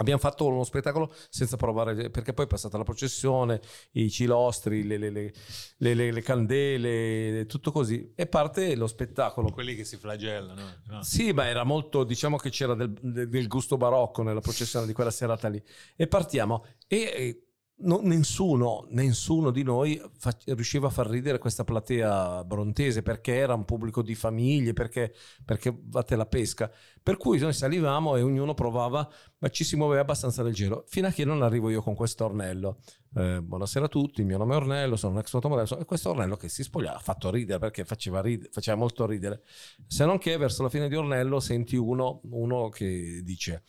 Abbiamo fatto uno spettacolo senza provare, perché poi è passata la processione, i cilostri, le, le- le- le- le- le candele, tutto così. E parte lo spettacolo. Quelli che si flagellano. no? Sì, ma era molto, diciamo che c'era del, del- del gusto barocco nella processione di quella serata lì. E partiamo. E, e no- nessuno, nessuno di noi fa- riusciva a far ridere questa platea brontese perché era un pubblico di famiglie, perché, perché batte la pesca. Per cui noi salivamo e ognuno provava, ma ci si muoveva abbastanza leggero. Fino a che non arrivo io con questo ornello. Eh, buonasera a tutti, il mio nome è Ornello, sono un ex fotomodello. E questo Ornello che si spogliava ha fatto ridere perché faceva, rid- faceva molto ridere. Se non che verso la fine di Ornello senti uno, uno che dice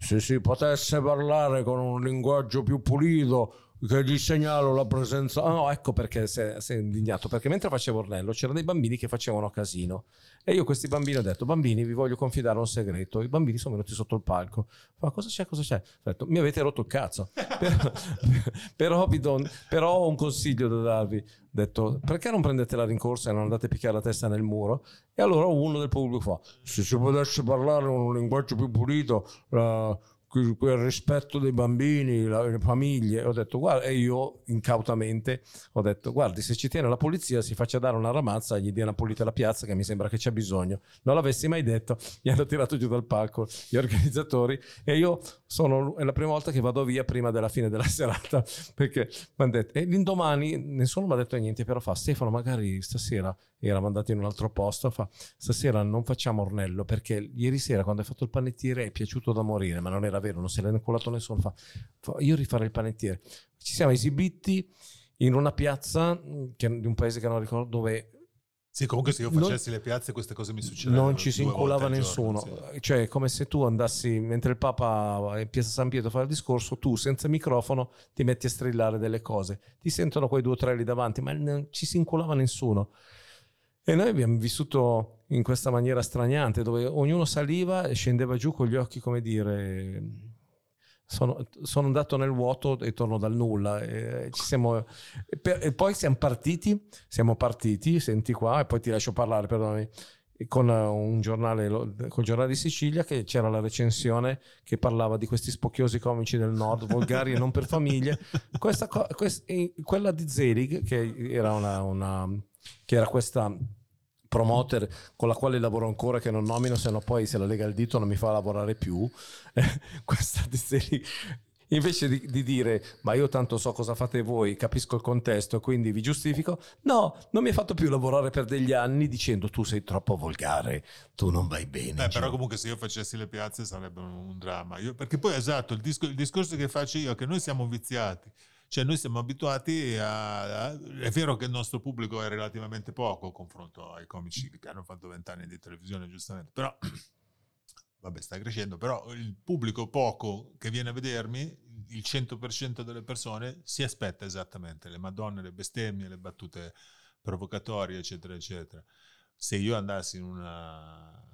se si potesse parlare con un linguaggio più pulito che gli segnalo la presenza. Ah, no ecco perché si è, indignato perché mentre facevo Ornello c'erano dei bambini che facevano casino. E io a questi bambini ho detto bambini vi voglio confidare un segreto. I bambini sono venuti sotto il palco. Ma cosa c'è cosa c'è? Ho detto mi avete rotto il cazzo. Però, però, vi do, però ho un consiglio da darvi. Ho detto perché non prendete la rincorsa e non andate a picchiare la testa nel muro? E allora uno del pubblico fa se si potesse parlare con un linguaggio più pulito la- quel rispetto dei bambini, le famiglie. Ho detto, guarda, e io incautamente ho detto, guardi, se ci tiene la polizia si faccia dare una ramazza gli dia una pulita la piazza che mi sembra che c'è bisogno. Non l'avessi mai detto, mi hanno tirato giù dal palco gli organizzatori e io sono, è la prima volta che vado via prima della fine della serata perché mi hanno detto, e l'indomani nessuno mi ha detto niente, però fa, Stefano, magari stasera era mandato in un altro posto, fa, stasera non facciamo Ornello perché ieri sera quando hai fatto il panettiere è piaciuto da morire, ma non era vero, non se l'ha inculato nessuno. Fa, fa, io rifarei il panettiere. Ci siamo esibiti in una piazza mh, che- di un paese che non ricordo dove Sì, comunque se io Non- facessi le piazze queste cose mi succederebbero. non ci si inculava nessuno. giorno, sì. Cioè, è come se tu andassi mentre il Papa in Piazza San Pietro fa il discorso, tu senza microfono ti metti a strillare delle cose. Ti sentono quei due o tre lì davanti, ma non ci si inculava nessuno. E noi abbiamo vissuto in questa maniera straniante, dove ognuno saliva e scendeva giù con gli occhi, come dire, sono, sono andato nel vuoto e torno dal nulla. E, siamo, e per- e poi siamo partiti, siamo partiti, senti qua, e poi ti lascio parlare, perdonami, con eh, un giornale, lo- col giornale di Sicilia, che c'era la recensione che parlava di questi spocchiosi comici del nord, volgari e non per famiglie. Questa co- quest- e quella di Zelig, che era una, una- che era questa promoter con la quale lavoro ancora che non nomino se no poi se la lega il dito non mi fa lavorare più questa Zelig invece di, di dire ma io tanto so cosa fate voi capisco il contesto quindi vi giustifico no non mi ha fatto più lavorare per degli anni dicendo tu sei troppo volgare tu non vai bene Beh, però Gio." comunque se io facessi le piazze sarebbe un, un dramma. Io- perché poi esatto, il, disco- il discorso che faccio io è che noi siamo viziati. Cioè noi siamo abituati a, a- È vero che il nostro pubblico è relativamente poco confronto ai comici che hanno fatto vent'anni di televisione, giustamente. Però, vabbè, sta crescendo. Però il pubblico poco che viene a vedermi, il 100% delle persone si aspetta esattamente le madonne, le bestemmie, le battute provocatorie, eccetera, eccetera se io andassi in una,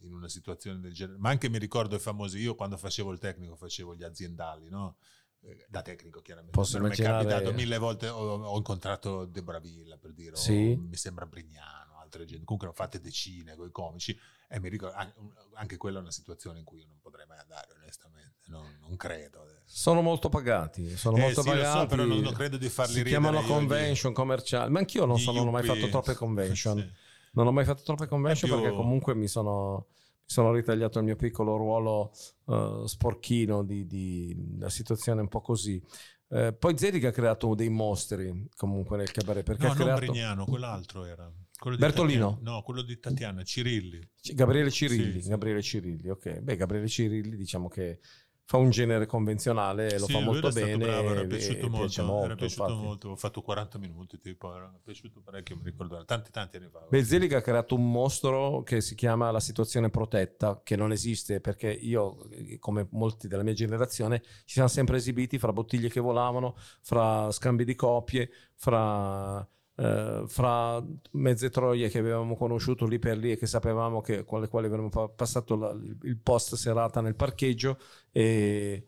in una situazione del genere, ma anche mi ricordo i famosi, io quando facevo il tecnico facevo gli aziendali, no? Eh, Da tecnico chiaramente. Posso mi è capitato mille volte, ho, ho incontrato Debra Villa per dire, Sì. mi sembra Brignano, altre gente, comunque ne ho fatte decine con i comici e mi ricordo, an- anche quella è una situazione in cui io non potrei mai andare onestamente. non, non credo. Sono molto pagati, sono Eh, molto sì, lo so, pagati. però non- non credo di farli Si ridere chiamano io, gli- convention commerciali, ma anch'io non, sono, non ho mai fatto troppe convention. Sì. Non ho mai fatto troppe convention più- perché comunque mi sono, sono ritagliato il mio piccolo ruolo eh, sporchino di, di una situazione un po' così. Eh, poi Zelig ha creato dei mostri comunque nel cabaret perché No, ha non creato Brignano, quell'altro era. Quello Bertolino? Tatiana- no, quello di Tatiana, Cirilli. Gabriele Cirilli, sì. Gabriele Cirilli, ok. Beh, Gabriele Cirilli diciamo che fa un genere convenzionale e lo Sì, fa molto bene bravo, era piaciuto molto, piace era molto, piaciuto molto. Ho fatto 40 minuti, tipo, era piaciuto parecchio, mi ricordo, tanti tanti anni fa. Beh, Zelig ha creato un mostro che si chiama la situazione protetta, che non esiste perché io, come molti della mia generazione, ci siamo sempre esibiti fra bottiglie che volavano, fra scambi di copie, fra, eh, fra mezze troie che avevamo conosciuto lì per lì e che sapevamo che, con le quali avremmo pa- passato la- il post serata nel parcheggio. E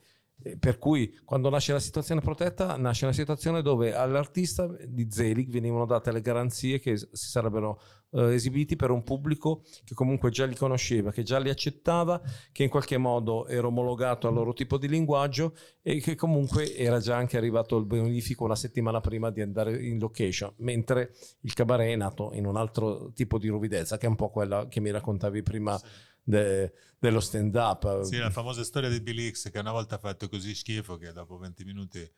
per cui quando nasce la situazione protetta, nasce una situazione dove all'artista di Zelig venivano date le garanzie che si sarebbero eh, esibiti per un pubblico che comunque già li conosceva, che già li accettava, che in qualche modo era omologato al loro tipo di linguaggio e che comunque era già anche arrivato il bonifico una settimana prima di andare in location, mentre il cabaret è nato in un altro tipo di ruvidezza, che è un po' quella che mi raccontavi prima de- dello stand up. Sì, la famosa storia di Bill Hicks che una volta ha fatto così schifo che dopo 20 minuti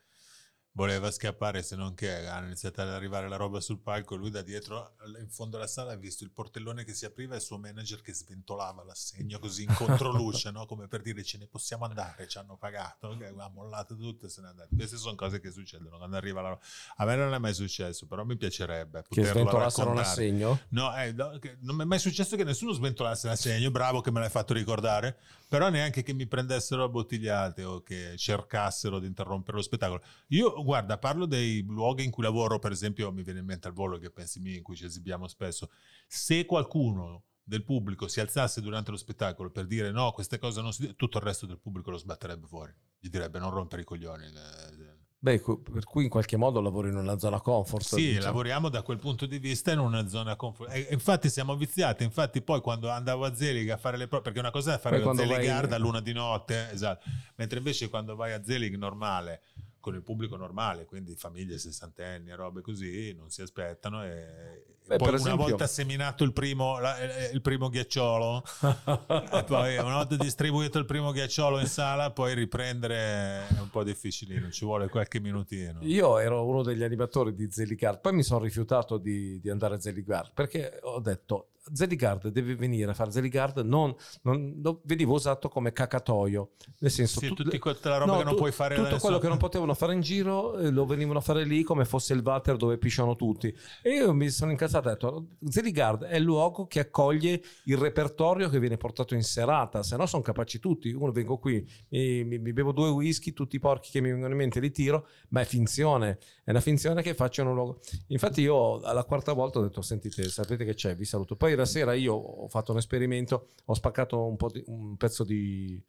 voleva scappare se non che ha iniziato ad arrivare la roba sul palco lui da dietro in fondo alla sala ha visto il portellone che si apriva e il suo manager che sventolava l'assegno così in controluce no? come per dire ce ne possiamo andare ci hanno pagato ok, ha mollato tutto e se n'è andato queste sono cose che succedono quando arriva la roba a me non è mai successo però mi piacerebbe che sventolassero un raccontare. assegno. No, eh, no, non mi è mai successo che nessuno sventolasse l'assegno, bravo che me l'hai fatto ricordare, però neanche che mi prendessero a bottigliate o che cercassero di interrompere lo spettacolo. Io, guarda, parlo dei luoghi in cui lavoro, per esempio, mi viene in mente al volo che pensi mi in cui ci esibiamo spesso. Se qualcuno del pubblico si alzasse durante lo spettacolo per dire no, queste cose non si tutto il resto del pubblico lo sbatterebbe fuori. Gli direbbe non rompere i coglioni. eh, Beh, cu- per cui in qualche modo lavori in una zona comfort. Sì, diciamo. lavoriamo da quel punto di vista in una zona comfort. E infatti siamo viziati, infatti poi quando andavo a Zelig a fare le prove, perché una cosa è fare Poi la Zeligard vai- a luna di notte, esatto, mentre invece quando vai a Zelig normale, con il pubblico normale, quindi famiglie sessantenni e robe così, non si aspettano e, Beh, poi per una esempio- volta seminato il primo, la- eh, il primo ghiacciolo, e poi una volta distribuito il primo ghiacciolo in sala, poi riprendere è un po' difficilino, ci vuole qualche minutino. Io ero uno degli animatori di Zeligard, poi mi sono rifiutato di, di andare a Zeligard perché ho detto Zeligard deve venire a fare Zeligard, non, non- lo venivo usato come cacatoio, nel senso Sì, tut- tutti que- tutta la roba no, che non tu- puoi fare tutto adesso. quello che non potevano fare in giro eh, lo venivano a fare lì come fosse il water dove pisciano tutti. E io mi sono incazzato e ho detto Zeligard è il luogo che accoglie il repertorio che viene portato in serata se no sono capaci tutti. Uno vengo qui mi, mi- mi bevo due whisky tutti i porchi che mi vengono in mente li tiro ma è finzione è una finzione che faccio in un luogo. Infatti io alla quarta volta ho detto sentite sapete che c'è? Vi saluto. Poi la sera io ho fatto un esperimento ho spaccato un, po di- un pezzo di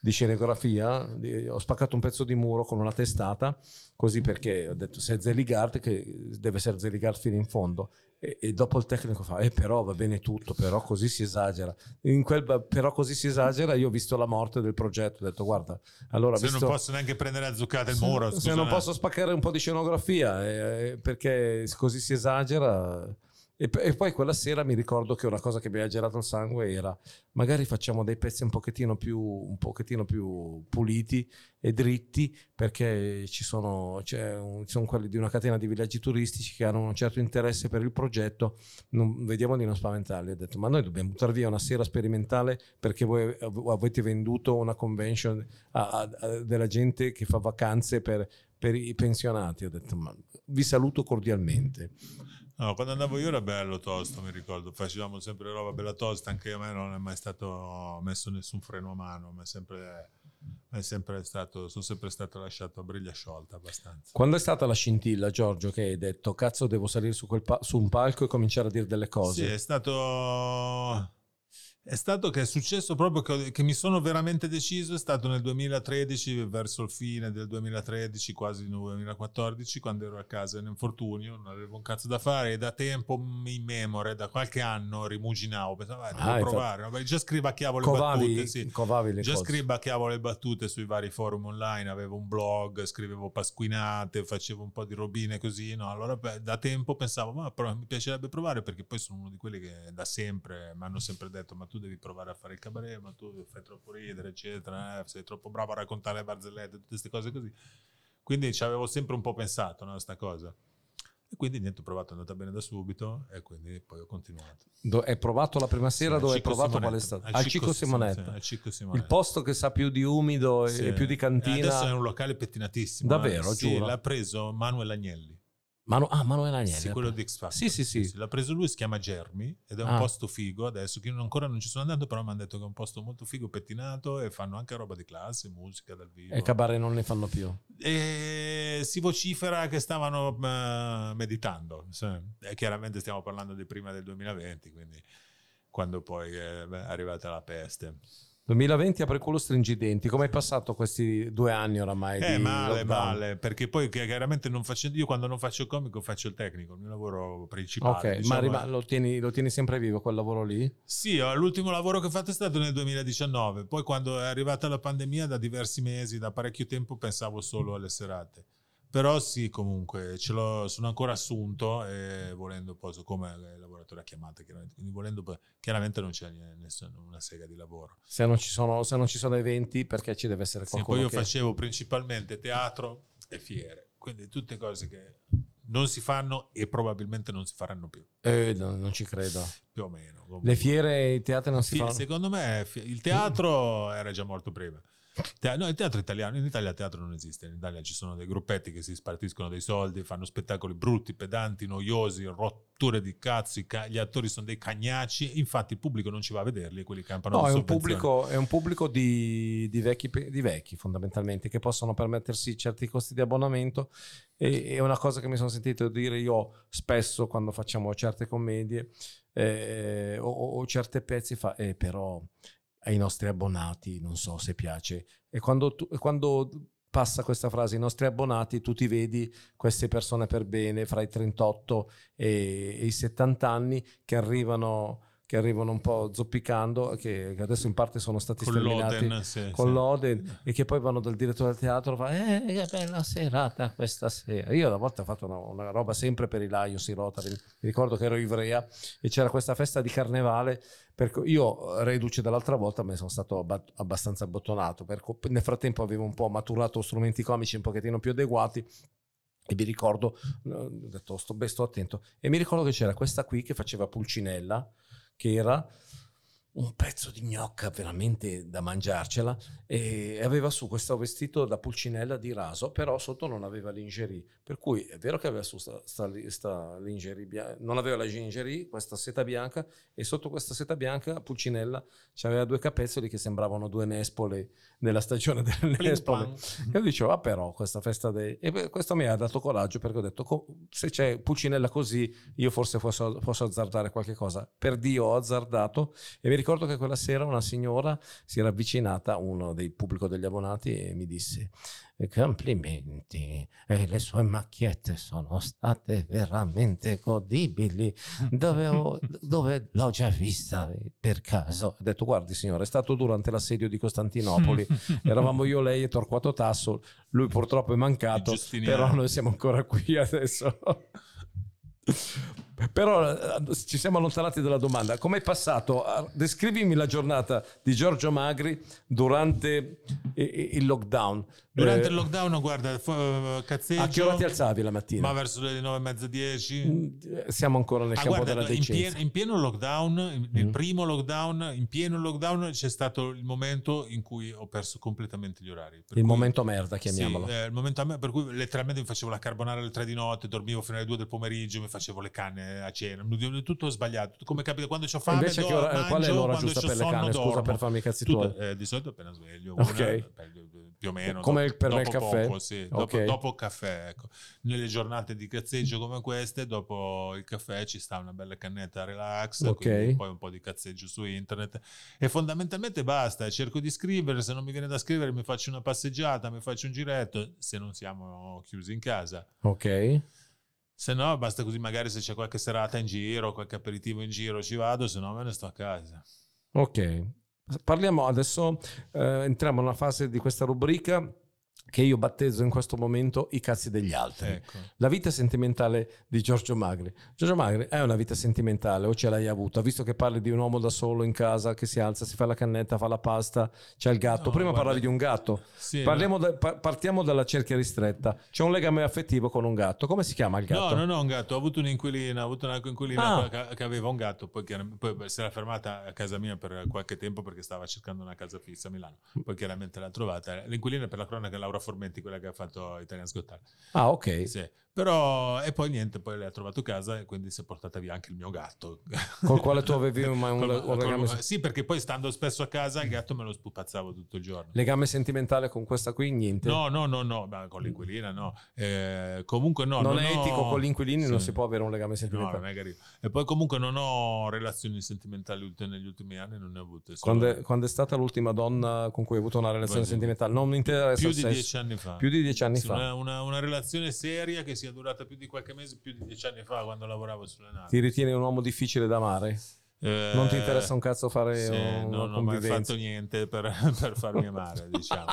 di scenografia, di- ho spaccato un pezzo di muro con una testata, così perché ho detto se è Zeligard che deve essere Zeligard fino in fondo. E, e dopo il tecnico fa, eh però va bene tutto, però così si esagera. In quel però così si esagera, io ho visto la morte del progetto, ho detto guarda, allora Se visto... non posso neanche prendere a zuccate il muro, se non posso spaccare un po' di scenografia eh, perché così si esagera e, e poi quella sera mi ricordo che una cosa che mi ha gelato il sangue era magari facciamo dei pezzi un pochettino più, un pochettino più puliti e dritti perché ci sono, un- sono quelli di una catena di villaggi turistici che hanno un certo interesse per il progetto non, vediamo di non spaventarli. Ho detto ma noi dobbiamo buttare via una sera sperimentale perché voi av- avete venduto una convention a- a- a- della gente che fa vacanze per, per i pensionati. Ho detto ma vi saluto cordialmente No, quando andavo io era bello tosto, mi ricordo. Facevamo sempre roba bella tosta, anche a me non è mai stato messo nessun freno a mano, ma è sempre, è sempre stato, sono sempre stato lasciato a briglia sciolta abbastanza. quando è stata la scintilla Giorgio che hai detto cazzo devo salire su, quel pa- su un palco e cominciare a dire delle cose Sì, è stato... È stato che è successo proprio che, che mi sono veramente deciso, è stato nel 2013, verso il fine del 2013, quasi nel 2014, quando ero a casa in infortunio, non avevo un cazzo da fare e da tempo in memoria, da qualche anno rimuginavo, pensavo, "Vai, devo Ah, provare? Perché già scrivacchiavo le Covavi, battute, sì. covavi le Già cose. scrivacchiavo le battute sui vari forum online, avevo un blog, scrivevo pasquinate, facevo un po' di robine così, no? Allora da tempo pensavo, ma però mi piacerebbe provare perché poi sono uno di quelli che da sempre mi hanno sempre detto, ma tu devi provare a fare il cabaret, ma tu fai troppo ridere, eccetera, eh, sei troppo bravo a raccontare le barzellette, tutte queste cose così. Quindi ci avevo sempre un po' pensato, no, a sta cosa. E quindi niente, ho provato, è andata bene da subito e quindi poi ho continuato. Do- hai provato la prima sera Sì, dove hai provato Simonetta. qual è stato? Al Al Cicco Cicco Sim- Simonetta. sì, al Cicco Il Simonetta. posto che sa più di umido e- Sì. e più di Eh, Adesso è cantina. un locale pettinatissimo. Davvero, eh. Giuro? l'ha preso Manuel Agnelli. Manu- ah, Manuel Agnelli. Sì, quello di X Factor. Sì, sì, sì. L'ha preso lui, si chiama Germi ed è un Ah. posto figo adesso che ancora non ci sono andato, però mi hanno detto che è un posto molto figo, pettinato e fanno anche roba di classe, musica dal vivo. E cabaret non ne fanno più. E si vocifera che stavano eh, meditando. E chiaramente stiamo parlando di prima del 2020, quindi quando poi eh, è arrivata la peste. 2020 apre culo stringi i denti. Come hai passato questi due anni oramai? Eh, male, lockdown? male, perché poi chiaramente non faccio, io quando non faccio il comico faccio il tecnico, il mio lavoro principale. Ok, diciamo, ma rima- è- lo, tieni, lo tieni sempre vivo quel lavoro lì? Sì, ho- l'ultimo lavoro che ho fatto è stato nel 2019, poi quando è arrivata la pandemia da diversi mesi, da parecchio tempo pensavo solo alle serate. Però sì, comunque, ce l'ho, sono ancora assunto e volendo posso, come lavoratore a chiamata, chiaramente, quindi volendo chiaramente non c'è nessuna una sega di lavoro. Se non ci sono, se non ci sono eventi, perché ci deve essere Sì, qualcuno poi io che... facevo principalmente teatro e fiere, quindi tutte cose che non si fanno e probabilmente non si faranno più, Eh, no, non ci credo. più o meno. Le fiere e i teatri non si Sì, fanno... secondo me il teatro era già morto prima. No, il teatro italiano, in Italia il teatro non esiste, in Italia ci sono dei gruppetti che si spartiscono dei soldi, fanno spettacoli brutti, pedanti, noiosi, rotture di cazzo, ca- gli attori sono dei cagnacci, infatti il pubblico non ci va a vederli quelli campano No, è un pubblico, è un pubblico di, di vecchi, di vecchi fondamentalmente che possono permettersi certi costi di abbonamento e è una cosa che mi sono sentito dire io spesso quando facciamo certe commedie eh, o, o certe pezzi fa eh, però ai nostri abbonati non so se piace. E quando, tu- quando passa questa frase i nostri abbonati tu ti vedi queste persone per bene fra i 38 e, e i 70 anni che arrivano che arrivano un po' zoppicando che, adesso in parte sono stati con sterminati l'Oden, sì, con sì. l'Oden e che poi vanno dal direttore del teatro e fa eh che bella serata questa sera io una volta ho fatto una, una roba sempre per i Laios i Rotary mi ricordo che ero Ivrea e c'era questa festa di carnevale per cui io reduce dall'altra volta me ne sono stato abba- abbastanza abbottonato cui nel frattempo avevo un po' maturato strumenti comici un pochettino più adeguati e mi ricordo ho detto sto, beh, sto attento e mi ricordo che c'era questa qui che faceva Pulcinella che era un pezzo di gnocca veramente da mangiarcela e aveva su questo vestito da pulcinella di raso però sotto non aveva lingerie. Per cui è vero che aveva su sta, sta, sta lingerie bia- non aveva la lingerie questa seta bianca e sotto questa seta bianca pulcinella c'aveva due capezzoli che sembravano due nespole nella stagione delle nespole. io dicevo, ah però questa festa dei... E questo mi ha dato coraggio perché ho detto, se c'è Pulcinella così, io forse posso, posso azzardare qualche cosa. Per Dio ho azzardato e mi ricordo che quella sera una signora si era avvicinata a uno dei pubblico degli abbonati e mi disse, complimenti, e le sue macchiette sono state veramente godibili. Dove, ho- dove l'ho già vista per caso? Ho detto, guardi signore, è stato durante l'assedio di Costantinopoli. Eravamo io, lei e Torquato Tasso. Lui purtroppo è mancato, però noi siamo ancora qui adesso. Però eh, ci siamo allontanati dalla domanda. Come è passato? Ah, Descrivimi la giornata di Giorgio Magri durante il lockdown. Durante Eh, il lockdown, guarda, fu- cazzeggio. a che ora ti alzavi la mattina? Ma verso le 9 e mezza, 10. Mm, Siamo ancora nel Ah, campo guarda, della in, decenza. pieno, in pieno lockdown, in- nel Mm. primo lockdown, in pieno lockdown c'è stato il momento in cui ho perso completamente gli orari. Il cui- momento merda, chiamiamolo. Sì, eh, il momento per cui letteralmente mi facevo la carbonara alle 3 di notte, dormivo fino alle 2 del pomeriggio, mi facevo le canne a cena, tutto sbagliato. Come capita quando ho fame, Invece, do- che ora- mangio, qual è l'ora giusta per le canne? Scusa dormo. per farmi i cazzi tuoi. eh, di solito appena sveglio, Ok. una, più o meno. Come il per dopo caffè. poco, sì, dopo, Ok. dopo caffè, ecco. Nelle giornate di cazzeggio come queste, dopo il caffè ci sta una bella cannetta relax, Ok. quindi poi un po' di cazzeggio su internet e fondamentalmente basta, cerco di scrivere, se non mi viene da scrivere mi faccio una passeggiata, mi faccio un giretto, se non siamo chiusi in casa. Ok. Se no, basta così, magari se c'è qualche serata in giro, qualche aperitivo in giro ci vado, se no me ne sto a casa. Ok. Parliamo adesso, eh, entriamo nella fase di questa rubrica che io battezzo in questo momento i cazzi degli altri. Ecco. La vita sentimentale di Giorgio Magri. Giorgio Magri è una vita sentimentale o ce l'hai avuta? Visto che parli di un uomo da solo in casa che si alza, si fa la cannetta, fa la pasta, c'è il gatto. No, Prima guarda- parlavi di un gatto. Sì, Parliamo da- pa- partiamo dalla cerchia ristretta. C'è un legame affettivo con un gatto. Come si chiama il gatto? No, non ho un gatto, ho avuto un'inquilina, ho avuto una coinquilina Ah. che, aveva un gatto, poi, poi si era fermata a casa mia per qualche tempo perché stava cercando una casa fissa a Milano, poi chiaramente l'ha trovata. L'inquilina per la cronaca è Laura Formenti, quella che ha fatto Italian Talent. Ah, ok. Sì. Però, e poi niente, poi lei ha trovato casa e quindi si è portata via anche il mio gatto. Col quale tu avevi un, un- un legame, sì, perché poi stando spesso a casa il gatto me lo spupazzavo tutto il giorno. legame sentimentale con questa qui? Niente. No, no, no, no, ma con l'inquilina no. Eh, comunque no. non, non è ho- etico con gli inquilini, non Sì. si può avere un legame No, sentimentale. non carino. E poi comunque non ho relazioni sentimentali negli ultimi anni, non ne ho avute. Quando è, quando è stata l'ultima donna con cui hai avuto una relazione Guarda, sentimentale? Non mi interessa più di dieci anni fa. Più di dieci anni Sì, fa. Una, una- una relazione seria che sia durata più di qualche mese, più di dieci anni fa, quando lavoravo sulle navi. Ti ritieni un uomo difficile da amare? Eh, Non ti interessa un cazzo fare sì, una non ho mai fatto niente per, per farmi amare, diciamo.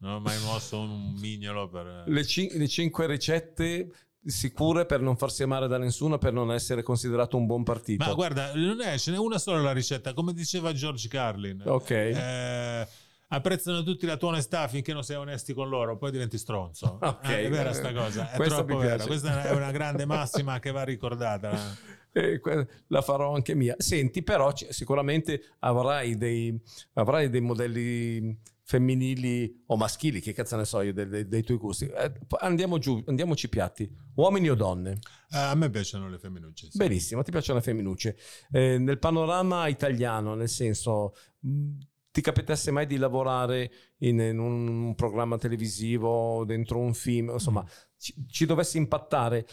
Non ho mai mosso un mignolo per... Le, cin- le cinque ricette sicure per non farsi amare da nessuno, per non essere considerato un buon partito. Ma guarda, non è, ce n'è una sola la ricetta, come diceva George Carlin. ok. Eh, apprezzano tutti la tua onestà finché non sei onesti con loro, poi diventi stronzo. Ok. Eh, è vera sta cosa, è Questa troppo vera. Questa è una grande massima che va ricordata. Eh, la farò anche mia. Senti, però sicuramente avrai dei, avrai dei modelli femminili o maschili, che cazzo ne so io dei, dei- dei tuoi gusti. Eh, andiamo giù, andiamoci piatti. Uomini o donne? Eh, a me piacciono le femminucce. sì. Benissimo, ti piacciono le femminucce. Eh, nel panorama italiano, nel senso, mh, ti capitasse mai di lavorare in, in un programma televisivo, dentro un film, insomma, ci, ci dovesse impattare,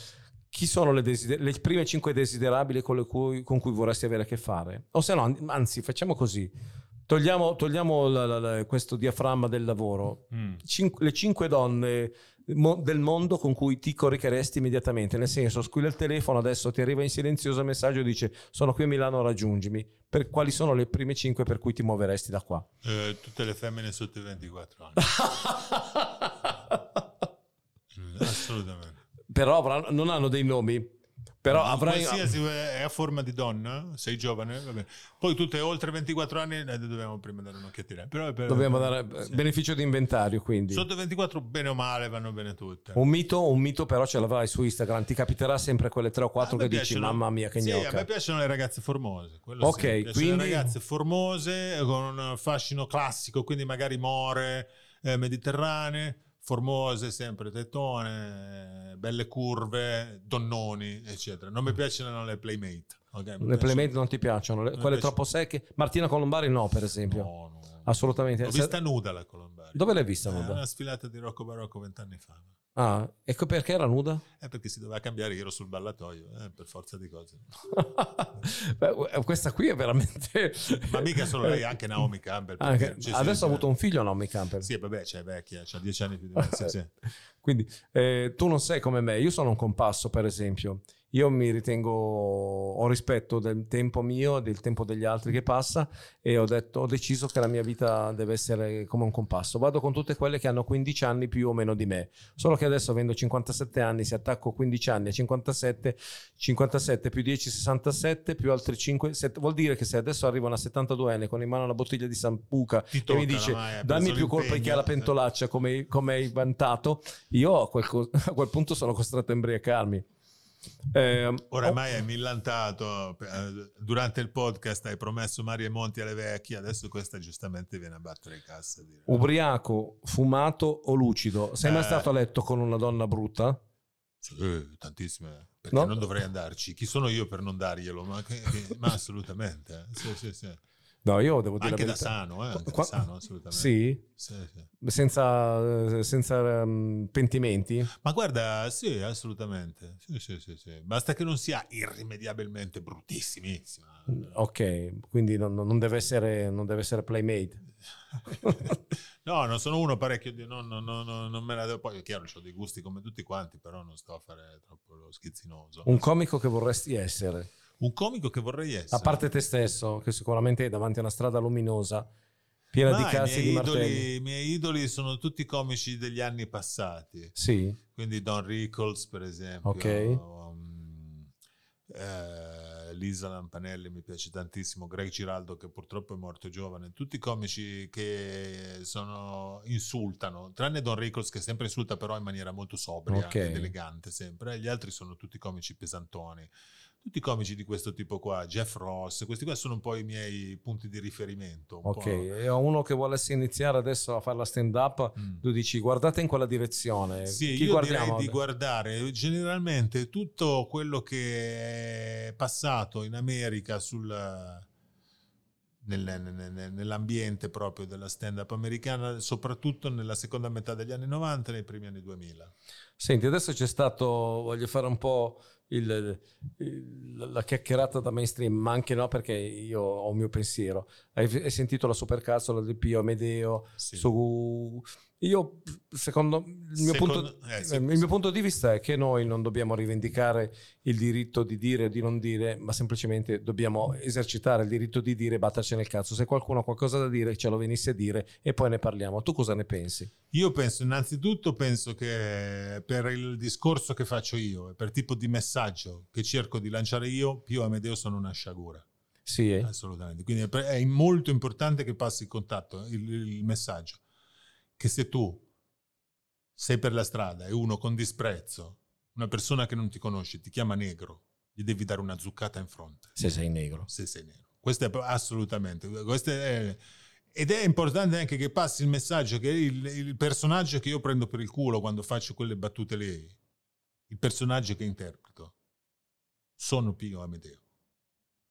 chi sono le, desider- le prime cinque desiderabili con, cui, con cui vorresti avere a che fare? O se no, an- anzi, facciamo così. Togliamo, togliamo la- la- la- questo diaframma del lavoro. Mm. Cin- le cinque donne del mondo con cui ti coricheresti immediatamente, nel senso squilla il telefono, adesso ti arriva in silenzioso il messaggio dice sono qui a Milano, raggiungimi. Per quali sono le prime cinque per cui ti muoveresti da qua? Eh, tutte le femmine sotto i 24 anni. Mm, assolutamente. Però non hanno dei nomi. Però avrai Qualsiasi è a forma di donna, sei giovane, va bene. poi tutte oltre 24 anni eh, dobbiamo prima dare un'occhiatina. Però per- dobbiamo dare eh, sì. beneficio di inventario, quindi. Sotto i 24 bene o male vanno bene tutte. Un mito, un mito però ce l'avrai su Instagram, ti capiterà sempre quelle tre o quattro A me che dici piacciono- mamma mia che sì, a gnocca. me piacciono le ragazze formose. quello Ok, sì. Quindi- le ragazze formose con un fascino classico, quindi magari more, eh, mediterranee, formose, sempre tettone, belle curve, donnoni, eccetera. Non mi piacciono le playmate. ok? Mi Le playmate non ti piacciono, le- quelle troppo secche. Martina Colombari no, per esempio. No, no. Assolutamente. L'ho vista nuda la Colombari. Dove l'hai vista Eh, nuda? una sfilata di Rocco Barocco vent'anni fa. Ah, ecco perché era nuda? È perché si doveva cambiare, io ero sul ballatoio, eh, per forza di cose. Beh, questa qui è veramente... Ma mica solo lei, anche Naomi Campbell. Anche- adesso ha avuto un figlio Naomi Campbell. Sì, vabbè, c'è vecchia, c'ha dieci anni più di me. sì, sì. Quindi eh, tu non sei come me, io sono un compasso per esempio, io mi ritengo, ho rispetto del tempo mio, del tempo degli altri che passa e ho, detto, ho deciso che la mia vita deve essere come un compasso, vado con tutte quelle che hanno 15 anni più o meno di me, solo che adesso avendo 57 anni, se attacco 15 anni a 57, 57 più 10, 67 più altri 5, set- vuol dire che se adesso arriva una 72enne con in mano una bottiglia di Sambuca Ti e mi dice hai dammi più l'impegno. che ha la pentolaccia come, come hai vantato, io a quel, a quel punto sono costretto a imbriacarmi. Eh, Oramai hai millantato, eh, durante il podcast hai promesso Mario e Monti alle vecchie, adesso questa giustamente viene a battere cassa. direi. oh, ubriaco, fumato o lucido? Sei mai Eh. stato a letto con una donna brutta? Sì, tantissime, perché No? non dovrei andarci. Chi sono io per non darglielo? Ma, che- che- ma assolutamente. eh. Sì, sì, sì. No, io devo dire Anche da sano, eh, anche Qua- da sano, assolutamente. Sì? Sì, sì. Senza, senza ehm, pentimenti? Ma guarda, sì, assolutamente. Sì, sì, sì, sì. Basta che non sia irrimediabilmente bruttissimissima. Ok, quindi non, non deve essere, non deve essere playmate. no, non sono uno parecchio di... Non, non- non- non- non me la devo... Poi è chiaro, ho dei gusti come tutti quanti, però non sto a fare troppo lo schizzinoso. Un comico che vorresti essere, Un comico che vorrei essere. a parte te stesso, che sicuramente è davanti a una strada luminosa, piena di Ma i e miei di martelli. I miei idoli sono tutti comici degli anni passati. Sì, Quindi Don Rickles, per esempio. Ok. um, eh, Lisa Lampanelli mi piace tantissimo. Greg Giraldo, che purtroppo è morto giovane. Tutti comici che sono, insultano, tranne Don Rickles, che sempre insulta, però in maniera molto sobria Ok. ed elegante sempre. Gli altri sono tutti comici pesantoni. Tutti comici di questo tipo qua, Jeff Ross, questi qua sono un po' i miei punti di riferimento. un ok. E a uno che volesse iniziare adesso a fare la stand up, Mm. tu dici guardate in quella direzione. Sì, Chi io guardiamo? direi di guardare generalmente tutto quello che è passato in America sul, nel- nel- nel- nell'ambiente proprio della stand-up americana, soprattutto nella seconda metà degli anni 90 e nei primi anni 2000. Senti, adesso c'è stato, voglio fare un po' il- il- la chiacchierata da mainstream, ma anche no perché io ho un mio pensiero. Hai, hai sentito la supercazzola di Pio Amedeo Sì. su... Io, secondo il mio, Secondo- punto, eh, sì, il mio punto di vista è che noi non dobbiamo rivendicare il diritto di dire o di non dire, ma semplicemente dobbiamo esercitare il diritto di dire e batterci nel cazzo. Se qualcuno ha qualcosa da dire, ce lo venisse a dire e poi ne parliamo. Tu cosa ne pensi? Io penso, innanzitutto, penso che per il discorso che faccio io e per il tipo di messaggio che cerco di lanciare io, Pio e Amedeo sono una sciagura. Sì, eh? Assolutamente. Quindi è, è molto importante che passi il contatto, il, il messaggio. Che se tu sei per la strada e uno con disprezzo, una persona che non ti conosce, ti chiama negro, gli devi dare una zuccata in fronte se sei negro. se sei nero. Questo è assolutamente. questo è- ed è importante anche che passi il messaggio che il, il personaggio che io prendo per il culo quando faccio quelle battute lì, il personaggio che interpreto, sono Pio Amedeo.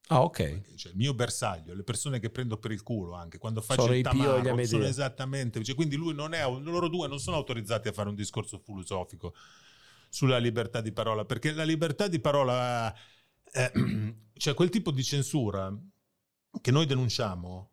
Ah, ok. Cioè, il mio bersaglio, le persone che prendo per il culo anche quando faccio Sono il Amedeo. sono esattamente, cioè, quindi lui non è, loro due non sono autorizzati a fare un discorso filosofico sulla libertà di parola, perché la libertà di parola, eh, cioè quel tipo di censura che noi denunciamo,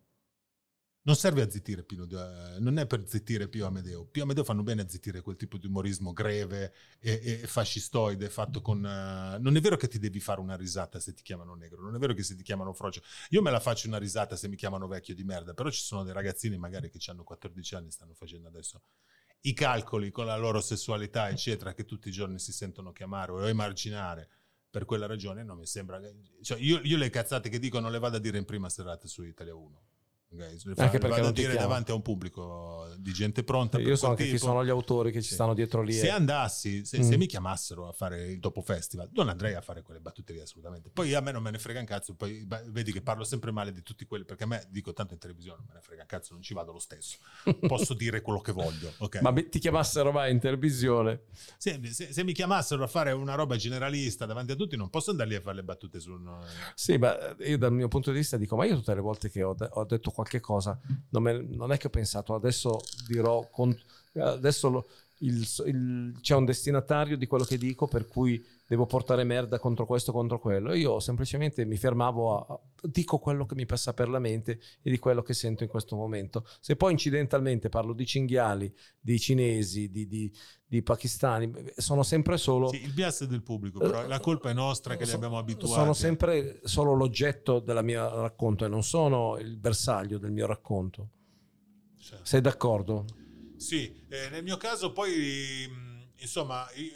non serve a zittire Pino, eh, non è per zittire Pio Amedeo. Pio Amedeo fanno bene a zittire quel tipo di umorismo greve e, e fascistoide fatto con... eh, non è vero che ti devi fare una risata se ti chiamano negro, non è vero che se ti chiamano frocio. Io me la faccio una risata se mi chiamano vecchio di merda, però ci sono dei ragazzini magari che hanno 14 anni, stanno facendo adesso i calcoli con la loro sessualità, eccetera, che tutti i giorni si sentono chiamare o emarginare per quella ragione, non mi sembra... Cioè, io, io le cazzate che dico non le vado a dire in prima serata su Italia 1. Fa- Anche perché vado a dire chiama. davanti a un pubblico di gente pronta. per Io so chi tipo. sono gli autori che ci Sì. stanno dietro lì. Se eh. andassi, se, se Mm. mi chiamassero a fare il dopo festival, non andrei a fare quelle battute lì assolutamente. Poi a me non me ne frega un cazzo, poi vedi che parlo sempre male di tutti quelli, perché a me dico tanto in televisione, non me ne frega un cazzo, non ci vado lo stesso. Posso dire quello che voglio, ok? Ma ti chiamassero mai in televisione? Se, se- se mi chiamassero a fare una roba generalista davanti a tutti, non posso andare lì a fare le battute su un... Sì, ma io dal mio punto di vista dico, ma io tutte le volte che ho, ho detto qualche cosa, non, me- non è che ho pensato adesso dirò, con- adesso lo- il- il- c'è un destinatario di quello che dico per cui devo portare merda contro questo, contro quello. Io semplicemente mi fermavo a, a- dico quello che mi passa per la mente e di quello che sento in questo momento. Se poi incidentalmente parlo di cinghiali, di cinesi, di, di- di pakistani, sono sempre solo... Sì, il bias del pubblico, però la colpa è nostra che li So- abbiamo abituati. Sono sempre solo l'oggetto del mio racconto e non sono il bersaglio del mio racconto. Cioè. Sei d'accordo? Sì, eh, nel mio caso poi, mh, insomma, io,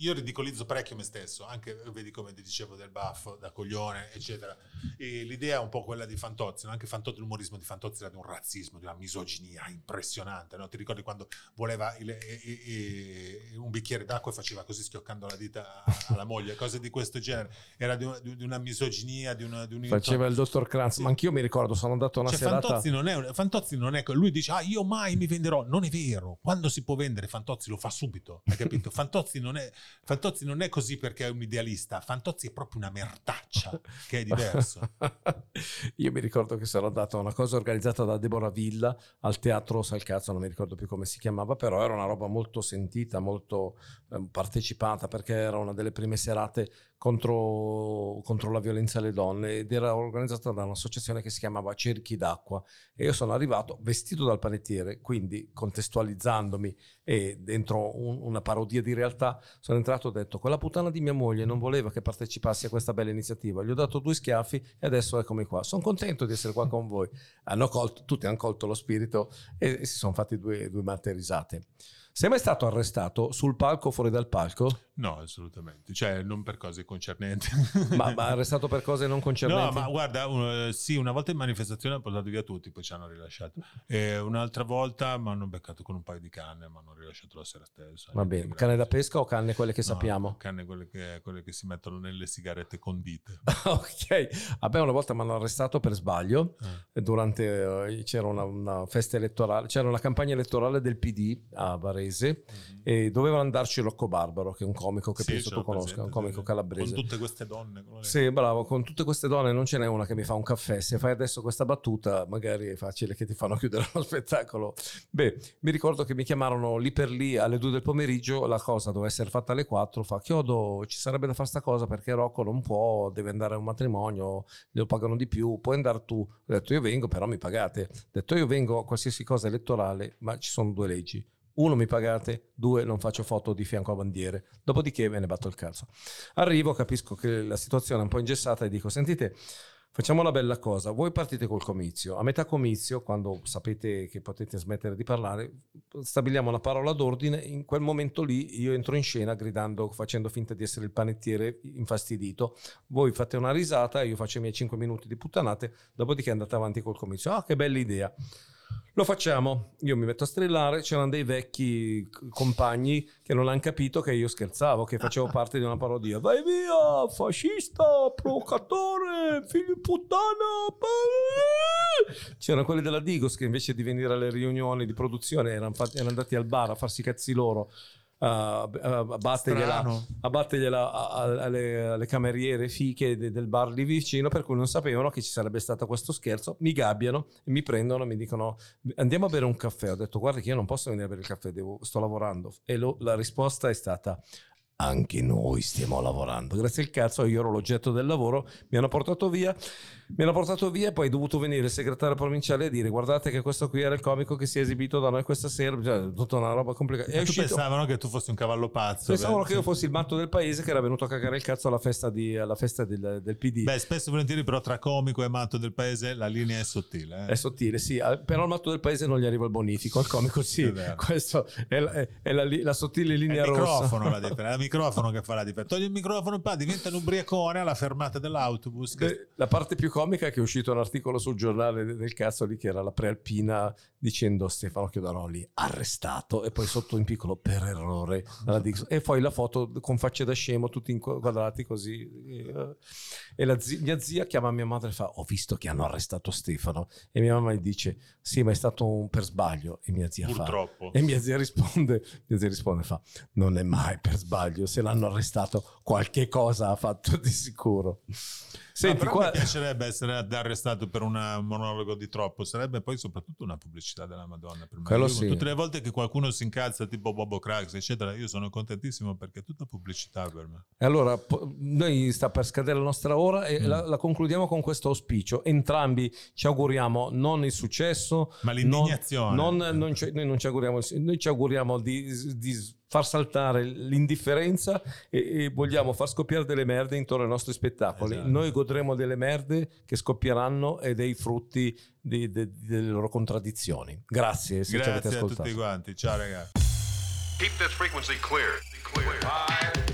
io ridicolizzo parecchio me stesso, anche vedi come ti dicevo del baffo, da coglione, eccetera. E l'idea è un po' quella di Fantozzi, no? anche Fantozzi, l'umorismo di Fantozzi era di un razzismo, di una misoginia impressionante, no? Ti ricordi quando voleva il- e- e- un bicchiere d'acqua e faceva così schioccando la dita alla moglie, cose di questo genere. Era di una, di una misoginia, di, una, di un... Faceva il dottor Kranz, Sì. ma anch'io mi ricordo, sono andato a una Cioè, serata... Fantozzi non, è, Fantozzi non è. Lui dice: Ah, io mai mi venderò. Non è vero. Quando si può vendere, Fantozzi lo fa subito. Hai capito? Fantozzi non è. Fantozzi non è così perché è un idealista, Fantozzi è proprio una mertaccia, che è diverso. Io mi ricordo che sono andato a una cosa organizzata da Deborah Villa al teatro Salcazzo, non mi ricordo più come si chiamava, però era una roba molto sentita, molto eh, partecipata perché era una delle prime serate contro, contro, la violenza alle donne ed era organizzata da un'associazione che si chiamava Cerchi d'acqua e io sono arrivato vestito dal panettiere, quindi contestualizzandomi e dentro un, una parodia di realtà sono entrato e ho detto quella puttana di mia moglie non voleva che partecipassi a questa bella iniziativa, gli ho dato due schiaffi e adesso eccomi qua, sono contento di essere qua con voi. Hanno colto, tutti hanno colto lo spirito e, e si sono fatti due, due matte risate. Sei mai stato arrestato sul palco o fuori dal palco? No, assolutamente. Cioè, non per cose concernenti. ma, ma arrestato per cose non concernenti? No, ma guarda, un, sì, una volta in manifestazione hanno portato via tutti, poi ci hanno rilasciato. E un'altra volta mi hanno beccato con un paio di canne, mi hanno rilasciato la sera stessa. Va bene, canne da pesca o canne quelle che no, sappiamo? Canne quelle che, quelle che, si mettono nelle sigarette condite. ok, me una volta mi hanno arrestato per sbaglio, eh. durante, uh, c'era una, una, festa elettorale, c'era una campagna elettorale del PD a Varese mm-hmm. e dovevano andarci Rocco Barbaro, che è un comico che sì, penso tu conosca, un comico calabrese. Con tutte queste donne. Sì, bravo, con tutte queste donne non ce n'è una che mi fa un caffè. Se fai adesso questa battuta, magari è facile che ti fanno chiudere lo spettacolo. Beh, mi ricordo che mi chiamarono lì per lì alle 2 del pomeriggio, la cosa doveva essere fatta alle 4, fa Chiodo, ci sarebbe da fare sta cosa perché Rocco non può, deve andare a un matrimonio, glielo pagano di più, puoi andare tu. Ho detto io vengo, però mi pagate. Ho detto io vengo a qualsiasi cosa elettorale, ma ci sono due leggi uno mi pagate, due non faccio foto di fianco a bandiere, dopodiché me ne batto il cazzo. Arrivo, capisco che la situazione è un po' ingessata e dico, sentite, facciamo una bella cosa, voi partite col comizio, a metà comizio, quando sapete che potete smettere di parlare, stabiliamo una parola d'ordine, in quel momento lì io entro in scena gridando, facendo finta di essere il panettiere infastidito, voi fate una risata, io faccio i miei 5 minuti di puttanate, dopodiché andate avanti col comizio. Ah, che bella idea! Lo facciamo, io mi metto a strillare, c'erano dei vecchi compagni che non hanno capito che io scherzavo, che facevo parte di una parodia. Vai via, fascista, provocatore, figlio di puttana. C'erano quelli della Digos che invece di venire alle riunioni di produzione erano, fatti, erano andati al bar a farsi i cazzi loro a, battergliela, a battergliela alle, alle, cameriere fiche de, del bar lì vicino per cui non sapevano che ci sarebbe stato questo scherzo mi gabbiano e mi prendono e mi dicono andiamo a bere un caffè. Ho detto guarda che io non posso venire a bere il caffè devo, sto lavorando. E lo, la risposta è stata anche noi stiamo lavorando. Grazie al cazzo, io ero l'oggetto del lavoro, mi hanno portato via, mi hanno portato via e poi è dovuto venire il segretario provinciale a dire guardate che questo qui era il comico che si è esibito da noi questa sera, cioè, tutta una roba complicata. E uscito... pensavano che tu fossi un cavallo pazzo. Pensavano beh, che io fossi il matto del paese che era venuto a cagare il cazzo alla festa, di, alla festa del, del, PD. Beh, spesso e volentieri però tra comico e matto del paese la linea è sottile. Eh? È sottile, sì, però al matto del paese non gli arriva il bonifico, al comico sì. È Questo è, la, è, è la, la, sottile linea è il rossa. Microfono, la differenza. Microfono che fa la differenza. Togli il microfono qua, diventa un ubriacone alla fermata dell'autobus. Che... La parte più comica è che è uscito un articolo sul giornale del cazzo lì che era la prealpina dicendo Stefano Chiodaroli arrestato e poi sotto in piccolo per errore e poi la foto con facce da scemo tutti inquadrati così e la zia, mia zia chiama mia madre e fa ho visto che hanno arrestato Stefano e mia mamma gli dice sì ma è stato un per sbaglio e mia zia Purtroppo. fa e mia zia risponde mia zia risponde fa non è mai per sbaglio se l'hanno arrestato qualche cosa ha fatto di sicuro Senti, qua... mi piacerebbe essere arrestato per un monologo di troppo, sarebbe poi soprattutto una pubblicità della Madonna per me. Io, sì. Tutte le volte che qualcuno si incazza, tipo Bobo Crax, eccetera, io sono contentissimo perché è tutta pubblicità per me. E allora, noi sta per scadere la nostra ora e mm. la, la, concludiamo con questo auspicio. Entrambi ci auguriamo non il successo, ma l'indignazione. Non, non, non ci, noi non ci auguriamo, noi ci auguriamo di, di far saltare l'indifferenza e, e, vogliamo far scoppiare delle merde intorno ai nostri spettacoli. Esatto. Noi godremo delle merde che scoppieranno e dei frutti di, di, delle loro contraddizioni. Grazie se Grazie ci avete ascoltato. a tutti quanti. Ciao ragazzi. Keep this frequency clear. clear. Five,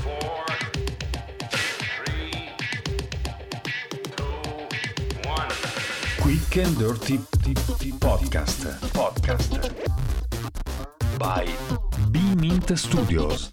four, three, two, one. Quick and Dirty Podcast. Podcast by B-Mint Studios.